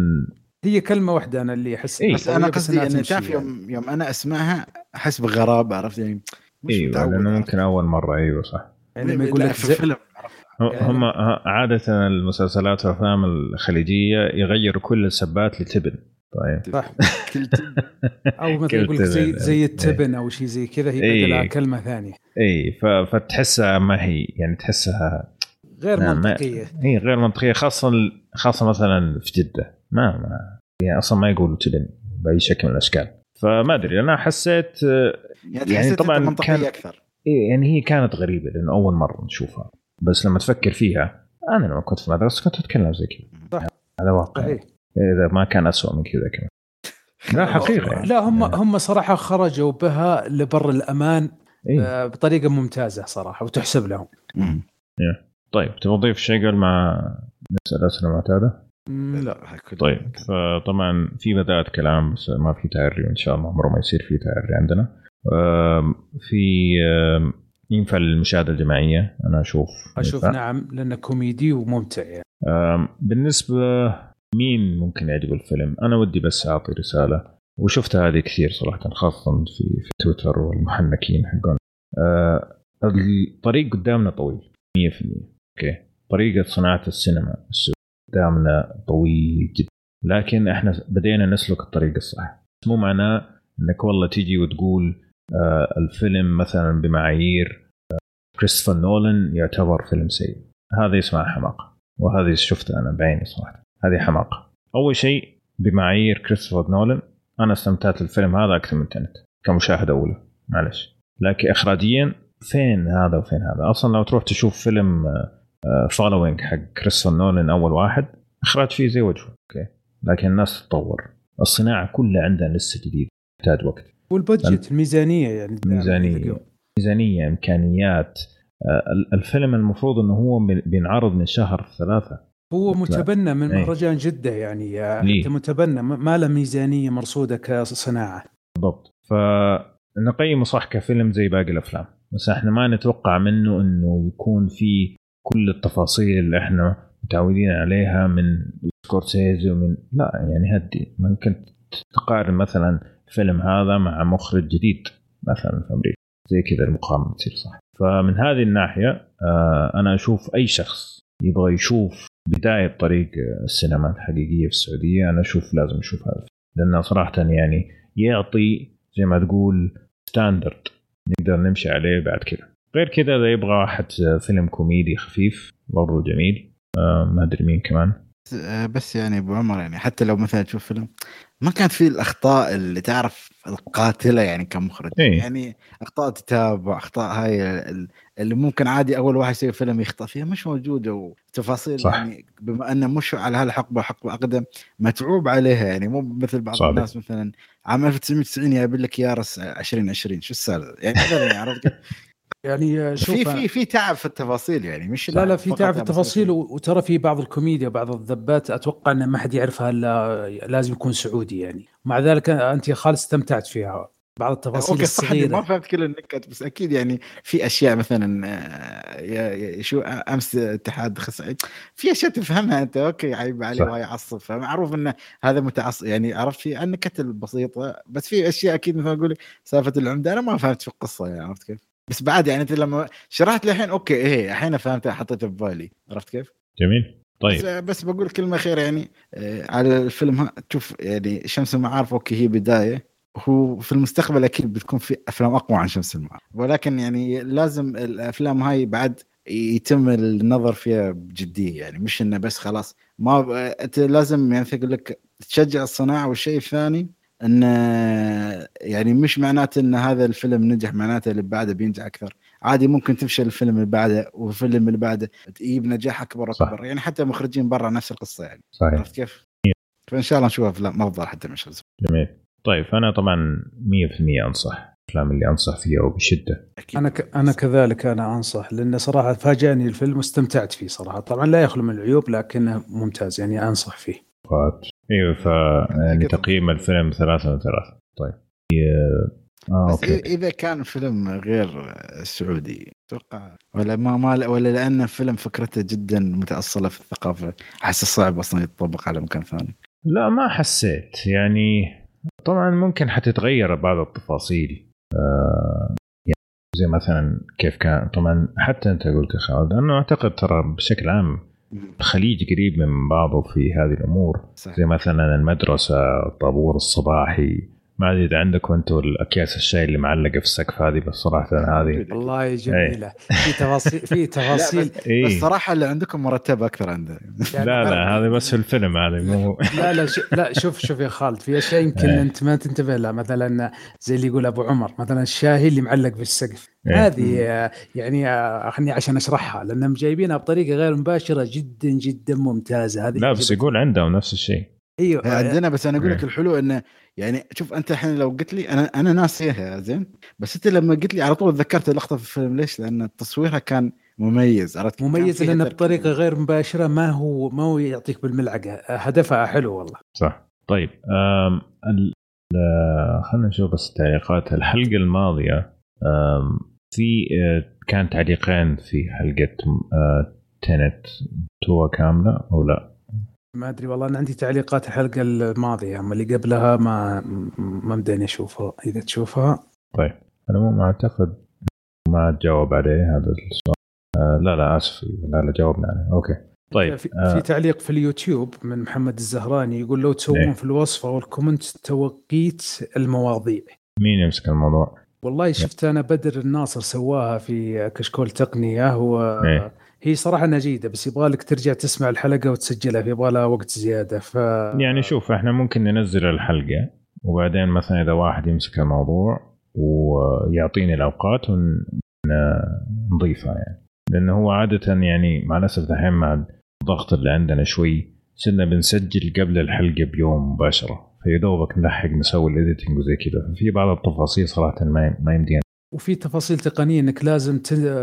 هي كلمة واحدة أنا اللي أحس إيه. بس أنا قصدي ان تعرف يعني. يوم يوم أنا أسمعها أحس بغرابة عرفت يعني؟ مش أيوه متعود لأنه؟ ممكن أول مرة إيوه صح. يعني لما يقول لك في زي... يعني- هم عادة المسلسلات والأفلام الخليجية يغيروا كل السبات لتبن. طيب. صح. (laughs) كل أو مثلا يقول لك زي كلمة. زي التبن أو شيء زي كذا هي إيه. بدلها كلمة ثانية. اي ف- فتحسها ما هي يعني تحسها غير منطقية. اي غير منطقية خاصة خاصة مثلا في جدة. ما ما يعني أصلا ما يقولوا تبن بأي شكل من الأشكال. فما أدري أنا حسيت يعني, يعني يعني طبعاً كان- أكثر. إيه يعني هي كانت غريبة لأنه أول مرة نشوفها. بس لما تفكر فيها أنا لما كنت في المدرسة كنت أتكلم زي كذا. صح. هذا واقع. صحيح. إذا ما كان أسوأ من كذا كمان. (laughs) لا حقيقة يعني. لا هم هم صراحة خرجوا بها لبر الأمان إيه. آه، بطريقة ممتازة صراحة وتحسب لهم. مم. طيب تبغى تضيف شيء قبل ما نسأل أسئلة معتادة؟ لا طيب فطبعا في بدات كلام بس ما في تعري وإن شاء الله عمره ما يصير في تعري عندنا. في ينفع للمشاهده الجماعية. أنا أشوف أشوف ينفع. نعم لأنه كوميدي وممتع يعني. بالنسبة مين ممكن يعجبه الفيلم؟ أنا ودي بس أعطي رسالة وشفت هذه كثير صراحة خاصة في في تويتر والمحنكين حقون آه، الطريق قدامنا طويل 100% okay؟ طريقة صناعة السينما قدامنا طويل جدا. لكن إحنا بدينا نسلك الطريق الصح. مو معناه إنك والله تيجي وتقول آه الفيلم مثلا بمعايير كريستوفر نولان يعتبر فيلم سيء. هذا اسمها حماقة وهذه شفتها أنا بعيني صراحة. هذه حماقة. أول شيء بمعايير كريستوفر نولان أنا استمتعت الفيلم هذا أكثر من Tenet كمشاهدة أولى معلش. لكن اخراجيا فين هذا وفين هذا؟ أصلا لو تروح تشوف فيلم Following حق كريستوفر نولان أول واحد إخراج فيه زي وجهه okay؟ لكن الناس تتطور الصناعة كلها عندها لسه جديد تحتاج وقت. والبادجت الميزانية يعني ميزانية. ميزانية إمكانيات آه، الفيلم المفروض إنه هو بينعرض من شهر ثلاثة. هو متبنى من أي. مهرجان جدة يعني؟ أنت متبنى. ما له ميزانية مرصودة كصناعة. بالضبط. فنقيمه صح كفيلم زي باقي الأفلام. بس إحنا ما نتوقع منه إنه يكون في كل التفاصيل اللي إحنا متعودين عليها من سكورسيزي ومن لا يعني هدي. ممكن تقارن مثلا الفيلم هذا مع مخرج جديد مثلا في أمريكا. زي كذا المقارنه تصير صح. فمن هذه الناحية آه، أنا أشوف أي شخص يبغى يشوف بداية طريق السينما الحقيقية في السعودية أنا أشوف لازم يشوف هذا لأنه صراحة يعني يعطي زي ما تقول standard نقدر نمشي عليه بعد كذا. غير كذا إذا يبغى واحد فيلم كوميدي خفيف برضو جميل. آه، ما أدري مين كمان. آه، بس يعني أبو عمر يعني حتى لو مثلا تشوف فيلم ما كانت فيه الأخطاء اللي تعرف القاتلة يعني كمخرج إيه. يعني أخطاء تتابع اخطاء هاي ال- اللي ممكن عادي أول واحد يسوي فيلم يخطأ فيها مش موجودة وتفاصيل صح. يعني بما أنه مش على هالحقبة حقبة أقدم متعوب عليها يعني مو مثل بعض صادق. الناس مثلا عام 1990 جايب لك يارس 2020 شو السالفة يعني يعني عرفت؟ يعني شوف في في في تعب في التفاصيل يعني مش لا لا في تعب في التفاصيل وترى في بعض الكوميديا بعض الذبات أتوقع إن ما حد يعرفها إلا لازم يكون سعودي يعني مع ذلك أنت يا خالد استمتعت فيها بعض التفاصيل صح إني ما الصغيره فهمت كل النكت بس أكيد يعني في أشياء مثلا آه، شو أمس اتحاد خسائر في أشياء تفهمها أنت okay عيب عليه. وهي يعصب فمعروف انه هذا متعصب يعني عرفت في النكت البسيطة بس في أشياء أكيد مثل ما أقول سالفة العمدة أنا ما فهمت في القصة يعني عرفت كيف؟ بس بعد يعني أنت لما شرحت لي الحين okay إيه الحين فهمتها حطيتها في بالي. عرفت كيف؟ جميل. طيب. بس, بس بقول كلمة خير يعني آه، على الفيلم ها تشوف يعني شمس المعارف okay هي بداية. هو في المستقبل أكيد بتكون في أفلام أقوى عن شمس المعارف. ولكن يعني لازم الأفلام هاي بعد يتم النظر فيها بجدية يعني مش إنه بس خلاص. ما ب- أنت لازم يعني أقول لك تشجع الصناعة والشيء الثاني. انه يعني مش معناته إن هذا الفيلم نجح معناته اللي بعده بينجح أكثر. عادي ممكن تفشل الفيلم اللي بعده والفيلم اللي بعده تجيب نجاح أكبر صح. واكبر يعني حتى مخرجين برا نفس القصة يعني. صحيح. عرفت كيف؟ فإن شاء الله نشوف افلام افضل حتى من شمس جميل. طيب أنا طبعا 100% أنصح الأفلام اللي أنصح فيها وبشدة. أكيد. أنا ك... أنا كذلك أنا أنصح لأن صراحة فاجأني الفيلم واستمتعت فيه صراحة. طبعا لا يخلو من العيوب لكنه ممتاز يعني أنصح فيه. فات أيوه ف يعني تقييم الفيلم ثلاثة من ثلاثة. طيب. آه بس أوكي. إذا- إذا كان فيلم غير سعودي أتوقع ولا ما ما ولا لأن فيلم فكرته جدا متأصلة في الثقافة. أحس صعب أصلا يتطبق على مكان ثاني. لا ما حسيت. يعني طبعا ممكن حتتغير بعض التفاصيل. آه يعني زي مثلا كيف كان طبعا حتى أنت قلت يا خالد انه أعتقد ترى بشكل عام الخليج قريب من بعضه في هذه الأمور صح زي مثلا المدرسة الطابور الصباحي. ما أدري إذا عندكم أنتم الأكياس الشاي اللي معلقة في السقف هذه بس صراحة هذه (laughs) والله جميلة. في تفاصيل في (laughs) تفاصيل. إيه. بس صراحة اللي عندكم مرتبه أكثر عنده. يعني لا لا هذا بس في الفيلم هذا مو لا لا لا شوف شوف يا خالد في أشياء يمكن إيه. أنت ما تنتبه لها. مثلا زي اللي يقول أبو عمر مثلا الشاهي اللي معلق في السقف. إيه. هذه آه، يعني آه، خلني عشان أشرحها لانهم جايبينها بطريقة غير مباشرة جدا جدا ممتازة. هذه لا بس يقول عندهم نفس الشيء. أيوه. عندنا بس أنا أقول لك إيه. الحلو إنه يعني شوف أنت الحين لو قلت لي أنا أنا ناسيها زين بس أنت لما قلت لي على طول تذكرت اللقطة في الفيلم ليش؟ لأن تصويرها كان مميز عرفت؟ مميز لأنه. بطريقة غير مباشرة ما هو ما هو يعطيك بالملعقة. آه، هدفها حلو والله. صح. طيب ال- خلينا نشوف بس تعليقات. الحلقة الماضية في آه، كان تعليقين في حلقة آه، تنت توا كاملة أو لا؟ ما أدري والله أنا عندي تعليقات الحلقة الماضية أما اللي قبلها ما ما مداني اشوفها إذا تشوفها. طيب أنا مو اعتقد ما تجاوب عليه هذا السؤال. آه لا لا آسف. لا لا جاوبنا عليه. okay. طيب في, آه في تعليق في اليوتيوب من محمد الزهراني يقول لو إيه. تسوون في الوصف أو ال comment توقيت المواضيع. مين يمسك الموضوع؟ والله شفت أنا بدر الناصر سواها في كشكول تقنية. هو إيه. هي صراحة انها جيده بس يبغى لك ترجع تسمع الحلقة وتسجلها فيبغى لها وقت زيادة. ف يعني شوف إحنا ممكن ننزل الحلقة وبعدين مثلا إذا واحد يمسك الموضوع ويعطيني الأوقات ونضيفها يعني. لأنه هو عادة يعني مع الأسف دحين مع الضغط اللي عندنا شوي صرنا بنسجل قبل الحلقة بيوم مباشرة. فيا دوبك نلحق نسوي الايديتنج وزي كذا. في بعض التفاصيل صراحة ما ما يمدينا. وفي تفاصيل تقنية إنك لازم.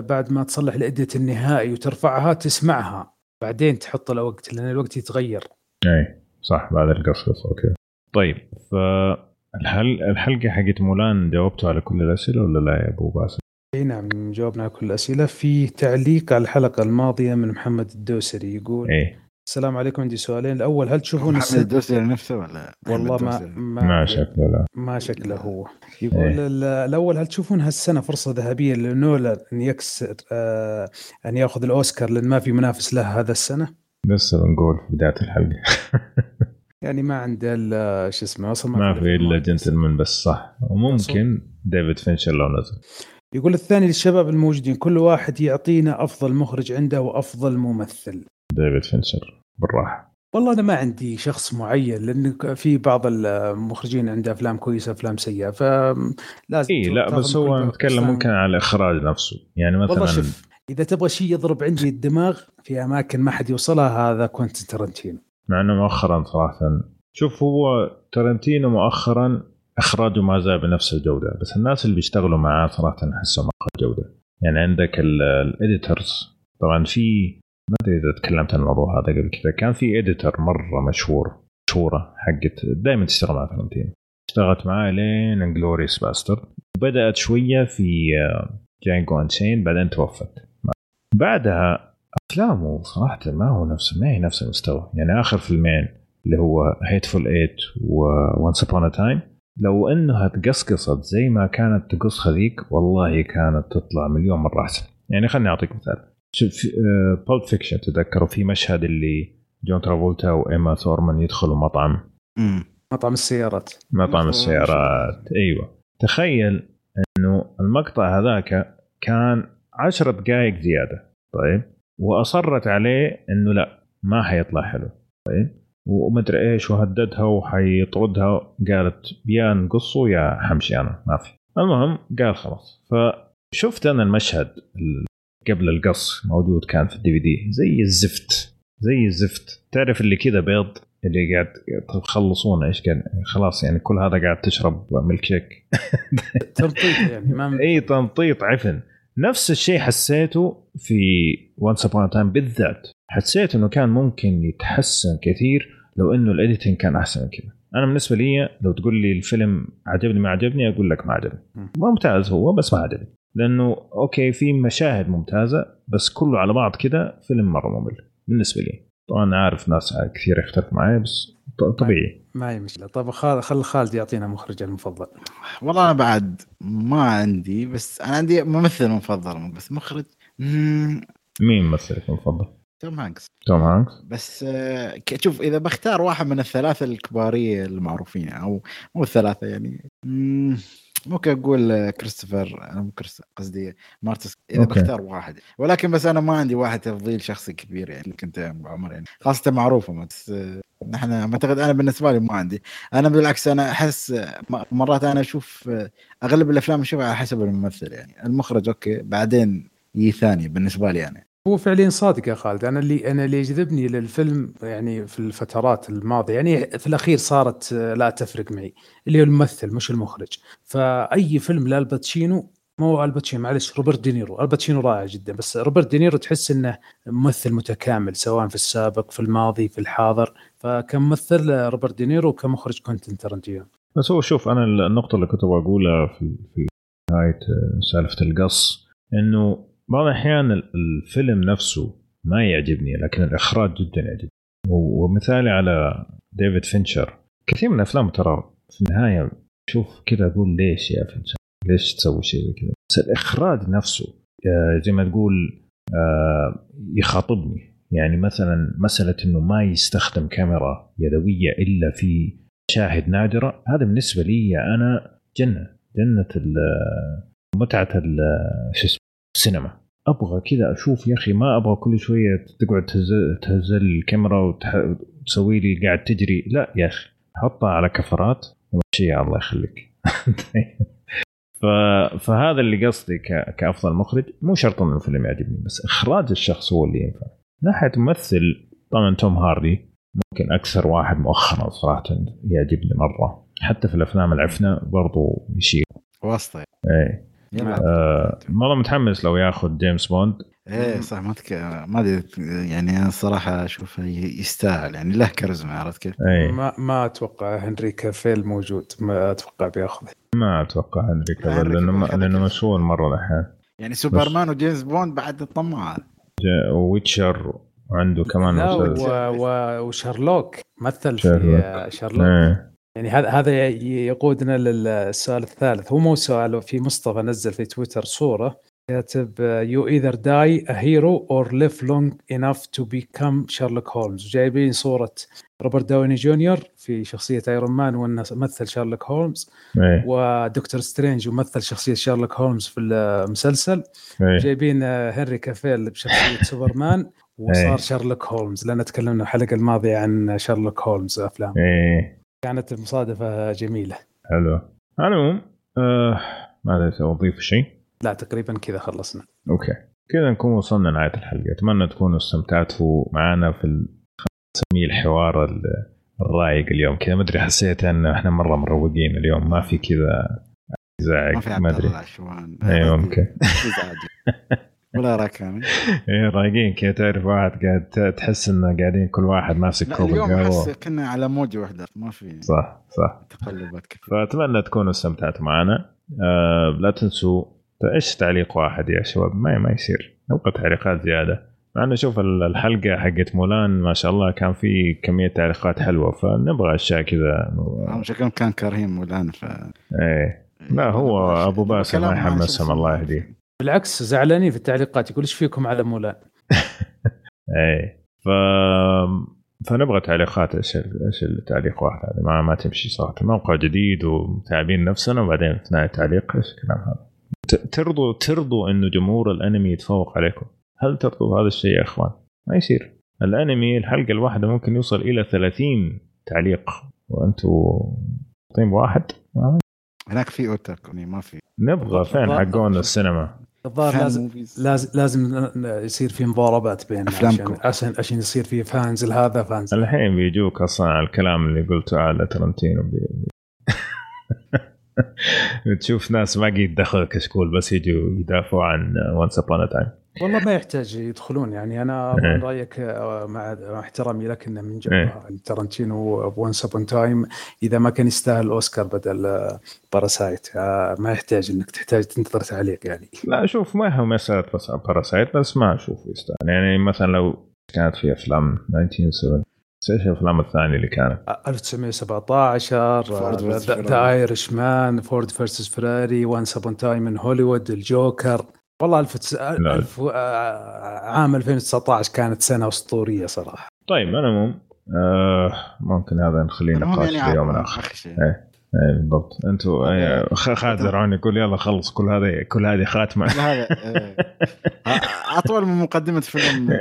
بعد ما تصلح ال edit النهائي وترفعها تسمعها. بعدين تحط الوقت لأن الوقت يتغير. اي صح بعد القصقص okay. طيب فالحل الحلقة حقت مولان جاوبتوا على كل الأسئلة ولا لا يا أبو باسل؟ إي نعم جاوبنا على كل الأسئلة. في تعليق على الحلقة الماضية من محمد الدوسري يقول إيه. السلام عليكم. عندي سؤالين. الأول هل تشوفون محمد السد الدوسري نفسه ولا والله ما؟ ما, ما شكله لا. ما شكله هو. يقول إيه. ال- الأول هل تشوفون هالسنة فرصة ذهبية لنولان ان يكسر آه أن يأخذ الأوسكار؟ لأن ما في منافس له هذا السنة. لسه بنقول في بداية الحلقة. (laughs) يعني ما عنده الا شو اسمه أصلا ما في إلا. جنتلمان بس صح. وممكن ديفيد فينشر لو نزل. يقول الثاني للشباب الموجودين كل واحد يعطينا أفضل مخرج عنده وأفضل ممثل. ديفيد فينشر. بالراحة. والله أنا ما عندي شخص معين لأن في بعض المخرجين عنده أفلام كويسة أفلام سيئة فلازم اي لا بس هو كل نتكلم ممكن على الإخراج نفسه. يعني والله مثلا شوف إذا تبغى شيء يضرب عندي الدماغ في أماكن ما حد يوصلها هذا كوينتن تارانتينو مع إنه مؤخرا صراحة. شوف هو ترنتينو مؤخرا إخراجه ما زال بنفس الجودة بس الناس اللي بيشتغلوا معاه صراحة أحسهم أقل جودة. يعني عندك ال editors طبعا في ما أدري إذا تكلمت عن الموضوع هذا قبل كذا. كان في editor مرة مشهور مشهورة حقت دائما تشتغل مع ترنتينو اشتغلت معاه لين Inglourious Basterds بدات شوية في Django Unchained بعدين توفت. بعدها أفلامه صراحة ما هو نفس ما هي نفس المستوى. يعني آخر فيلمين اللي هو Hateful Eight و Once Upon a Time لو إنها تقصقصت زي ما كانت تقص هذيك والله كانت تطلع مليون مره احسن يعني خليني أعطيك مثال. شوف Pulp Fiction تذكروا في مشهد اللي جون ترافولتا وأوما ثورمان يدخلوا مطعم. أمم. مطعم السيارات. مطعم السيارات. أيوه. تخيل إنه المقطع هذاك كان عشرة دقائق زيادة. طيب. وأصرت عليه إنه لا ما حيطلع حلو. طيب. ومدري إيش وهددها وحيطردها. قالت يا نقصه يا حمشي أنا ما في. المهم قال خلاص. فشفت أنا المشهد ال- قبل القص موجود كان في ال DVD زي الزفت زي الزفت. تعرف اللي كذا بيض اللي قاعد تخلصونه إيش قاعد خلاص يعني كل هذا قاعد تشرب ميلك شيك تمطيط يعني ما إي تمطيط عفن. نفس الشيء حسيته في Once Upon a Time بالذات. حسيت إنه كان ممكن يتحسن كثير لو إنه ال editing كان أحسن من كذا. أنا بالنسبة لي لو تقول لي الفيلم عجبني ما عجبني أقول لك ما عجبني. مم. ممتاز هو بس ما عجبني. لأنه okay في مشاهد ممتازة بس كله على بعض كذا فيلم مرة ممل بالنسبة لي. طبعا أنا عارف ناس كثير يختلفوا معي بس طبيعي. ما هي مشكلة. طيب خال خل خالد يعطينا مخرجه المفضل. والله أنا بعد ما عندي بس أنا عندي ممثل مفضل بس مخرج مين ممثلك المفضل؟ توم هانكس. توم هانكس؟ بس آه، شوف إذا بختار واحد من الثلاثة الكبارية المعروفين أو مو الثلاثة يعني مم، ممكن أقول كريستوفر قصدي مارتن إذا okay. بختار واحد. ولكن بس أنا ما عندي واحد تفضيل شخصي كبير يعني كنت يا ابو عمر يعني. خاصة معروفة بس نحن أعتقد أنا بالنسبة لي ما عندي. أنا بالعكس أنا أحس مرات أنا أشوف أغلب الأفلام أشوفها على حسب الممثل يعني. المخرج okay بعدين يجي ثاني بالنسبة لي أنا. هو فعليا صادق يا خالد. أنا اللي أنا اللي يجذبني للفيلم يعني في الفترات الماضية. يعني في الأخير صارت آه، لا تفرق معي. اللي هو الممثل مش المخرج. فأي فيلم لألباتشينو مو ألباتشينو معلش روبرت دينيرو. ألباتشينو رائع جدا. بس روبرت دينيرو تحس إنه ممثل متكامل سواء في السابق في الماضي في الحاضر. فكممثل آه، روبرت دينيرو وكمخرج كوينتين تارنتينو بس هو شوف أنا النقطة اللي كنت بقولها في في نهاية آه، سالفة القص إنه بعض الأحيان ال- الفيلم نفسه ما يعجبني لكن الإخراج جدا يعجبني. ومثالي على ديفيد فينشر. كثير من افلامه ترى في النهاية شوف كذا أقول ليش يا فينشر؟ ليش تسوي شيء زي كذا؟ بس الإخراج نفسه آه، زي ما تقول آه، يخاطبني. يعني مثلا مسألة إنه ما يستخدم كاميرا يدوية إلا في مشاهد نادرة هذا بالنسبة لي أنا جنة. جنة متعة شو اسمه السينما. أبغى كذا أشوف يا أخي ما أبغى كل شوية تقعد تهز تهز الكاميرا وتسوي لي قاعد تجري. لا يا أخي حطها على كفرات ومشيها الله يخليك. (laughs) فهذا اللي قصدي. كأفضل مخرج. مو شرط إنه الفيلم يعجبني بس إخراج الشخص هو اللي ينفع. ناحية ممثل طبعا توم هاردي ممكن أكثر واحد مؤخرا صراحة يعجبني مرة. حتى في الأفلام العفنه برضو يشيل. واسطة إيه. يلا آه مره متحمس لو ياخذ جيمس بوند. إيه صح ما تك... ما أدري يعني أنا الصراحه أشوفه ي- يستاهل يعني له كاريزما عرفت كيف؟ إيه. ما ما أتوقع هنري كافيل موجود ما أتوقع بياخذه. ما أتوقع هنري كافيل لأنه ما... لأنه. مشهور مرة الحين يعني سوبرمان وجيمس بوند بعد الطماع ويتشر وعنده كمان لا و... و... وشارلوك مثل شارلوك. في شارلوك. إيه. يعني هذا هذا يقودنا للسؤال الثالث. هو مو سؤال في مصطفى نزل في تويتر صورة كاتب you either die a hero or live long enough to become شارلوك هولمز جايبين صورة روبرت داوني جونيور في شخصية ايرون مان وأنه مثل شارلوك هولمز إيه. ودكتور سترينج ومثل شخصية شارلوك هولمز في المسلسل. إيه. جايبين آه، هنري كافيل بشخصية (laughs) سوبرمان إيه. وصار شارلوك هولمز لأن تكلمنا الحلقة الماضية عن شارلوك هولمز افلام إيه. كانت المصادفة جميلة. حلو. على العموم آه ما أدري أضيف شيء. لا تقريبا كذا خلصنا. أوكي. كذا نكون وصلنا نهايه الحلقة. أتمنى تكونوا استمتعتوا معنا في نسميه الحوار ال- الرايق اليوم. كذا ما أدري حسيت إن إحنا مرة مروقين اليوم. ما في كذا في ما أدري. الله عشوان اي ممكن إزعاج. (laughs) ولا راكان. (laughs) إيه رايقين كذا تعرف واحد قاعد تحس إنه قاعدين كل واحد ماسك كوب اليوم أحس كنا على موجه واحدة ما في صح صح. تقلبات كثير فأتمنى تكونوا استمتعتوا معنا. آه لا تنسوا إيش تعليق واحد يا شباب؟ ما ما يصير. نبغى تعليقات زيادة. مع إنه شوف ال- الحلقة حقت مولان ما شاء الله كان في كمية تعليقات حلوة فنبغى أشياء كذا. هم شكلهم كان كارهين مولانا ف إيه. لا هو أبو باسم ما يحمسهم. الله. يهديه. بالعكس زعلانين في التعليقات يقول إيش فيكم على مولان (laughs) إيه. ف فنبغى تعليقات إيش إيش التعليق واحد هذا؟ ما ما تمشي صراحة. موقع جديد ومتعبين نفسنا وبعدين في نهاية تعليق إيش الكلام هذا؟ ترضوا ترضوا انه جمهور الأنمي يتفوق عليكم. هل ترضوا بهذا الشيء يا إخوان؟ ما يصير. الأنمي الحلقة الواحدة ممكن يوصل إلى 30 تعليق. وأنتم طيب واحد؟ ما- هناك في اوتاكو ما في. نبغى فين حقون السينما. الظاهر لازم. لازم لازم ن- ن- يصير في مضاربات بيننا أفلامكم. عشان عشان عشان يصير في fans لهذا fans الحين بيجوك أصلا على الكلام اللي قلته على ترنتينو بي... (laughs) تشوف ناس ما قد دخلوا كشكول بس يجوا يدافعوا عن Once Upon a Time والله ما يحتاج يدخلون يعني أنا إيه. من رأيك آه، مع مع احترامي لك انه من جد إيه. ترنتينو Once Upon a Time إذا ما كان يستاهل اوسكار بدل Parasite ما يحتاج إنك تحتاج تنتظر تعليق يعني لا شوف ما هو مسألة بس Parasite بس ما أشوف يستاهل يعني مثلا لو كانت في أفلام 1970 إيش الأفلام الثانية اللي كانت؟ 1917 فورد versus The. Irishman فورد versus فيراري Once Upon a Time in هوليوود الجوكر والله ألف... ألف... عام 2019 كانت سنة أسطورية صراحة. طيب أنا مو آه ممكن هذا نخليه نقاش يعني في يوم آخر إيه. إيه بالضبط. أنتم إيه خالد زرعون يقول يلا خلص. كل هذه كل هذه خاتمة. هذا إيه. أطول من مقدمة فيلم (laughs)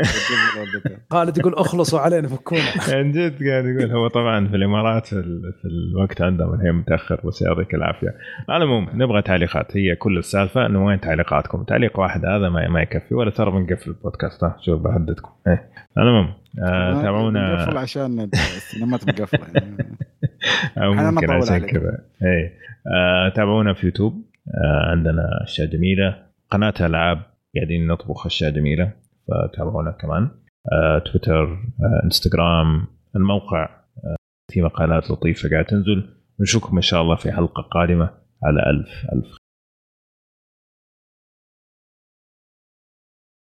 (laughs) خالد يقول اخلصوا علينا فكونا. (laughs) عن جد قاعد يقول هو طبعا في الإمارات في الوقت عندهم الحين متأخر بس يعطيك العافية. على العموم نبغى تعليقات. هي كل السالفة إنه وين تعليقاتكم؟ تعليق واحد هذا ما, ما يكفي ولا ترى بنقفل البودكاست. شوف بهددكم إيه. المهم آه تابعونا. نقفل عشان السينمات مقفلة. (laughs) أو ممكن عشان كذا. اي آه تابعونا في يوتيوب. آه عندنا أشياء جميلة. قناة ألعاب قاعدين نطبخ أشياء جميلة فتابعونا كمان. آه تويتر إنستغرام الموقع في مقالات لطيفة قاعدة تنزل. نشوفكم إن شاء الله في حلقة قادمة على الف ألف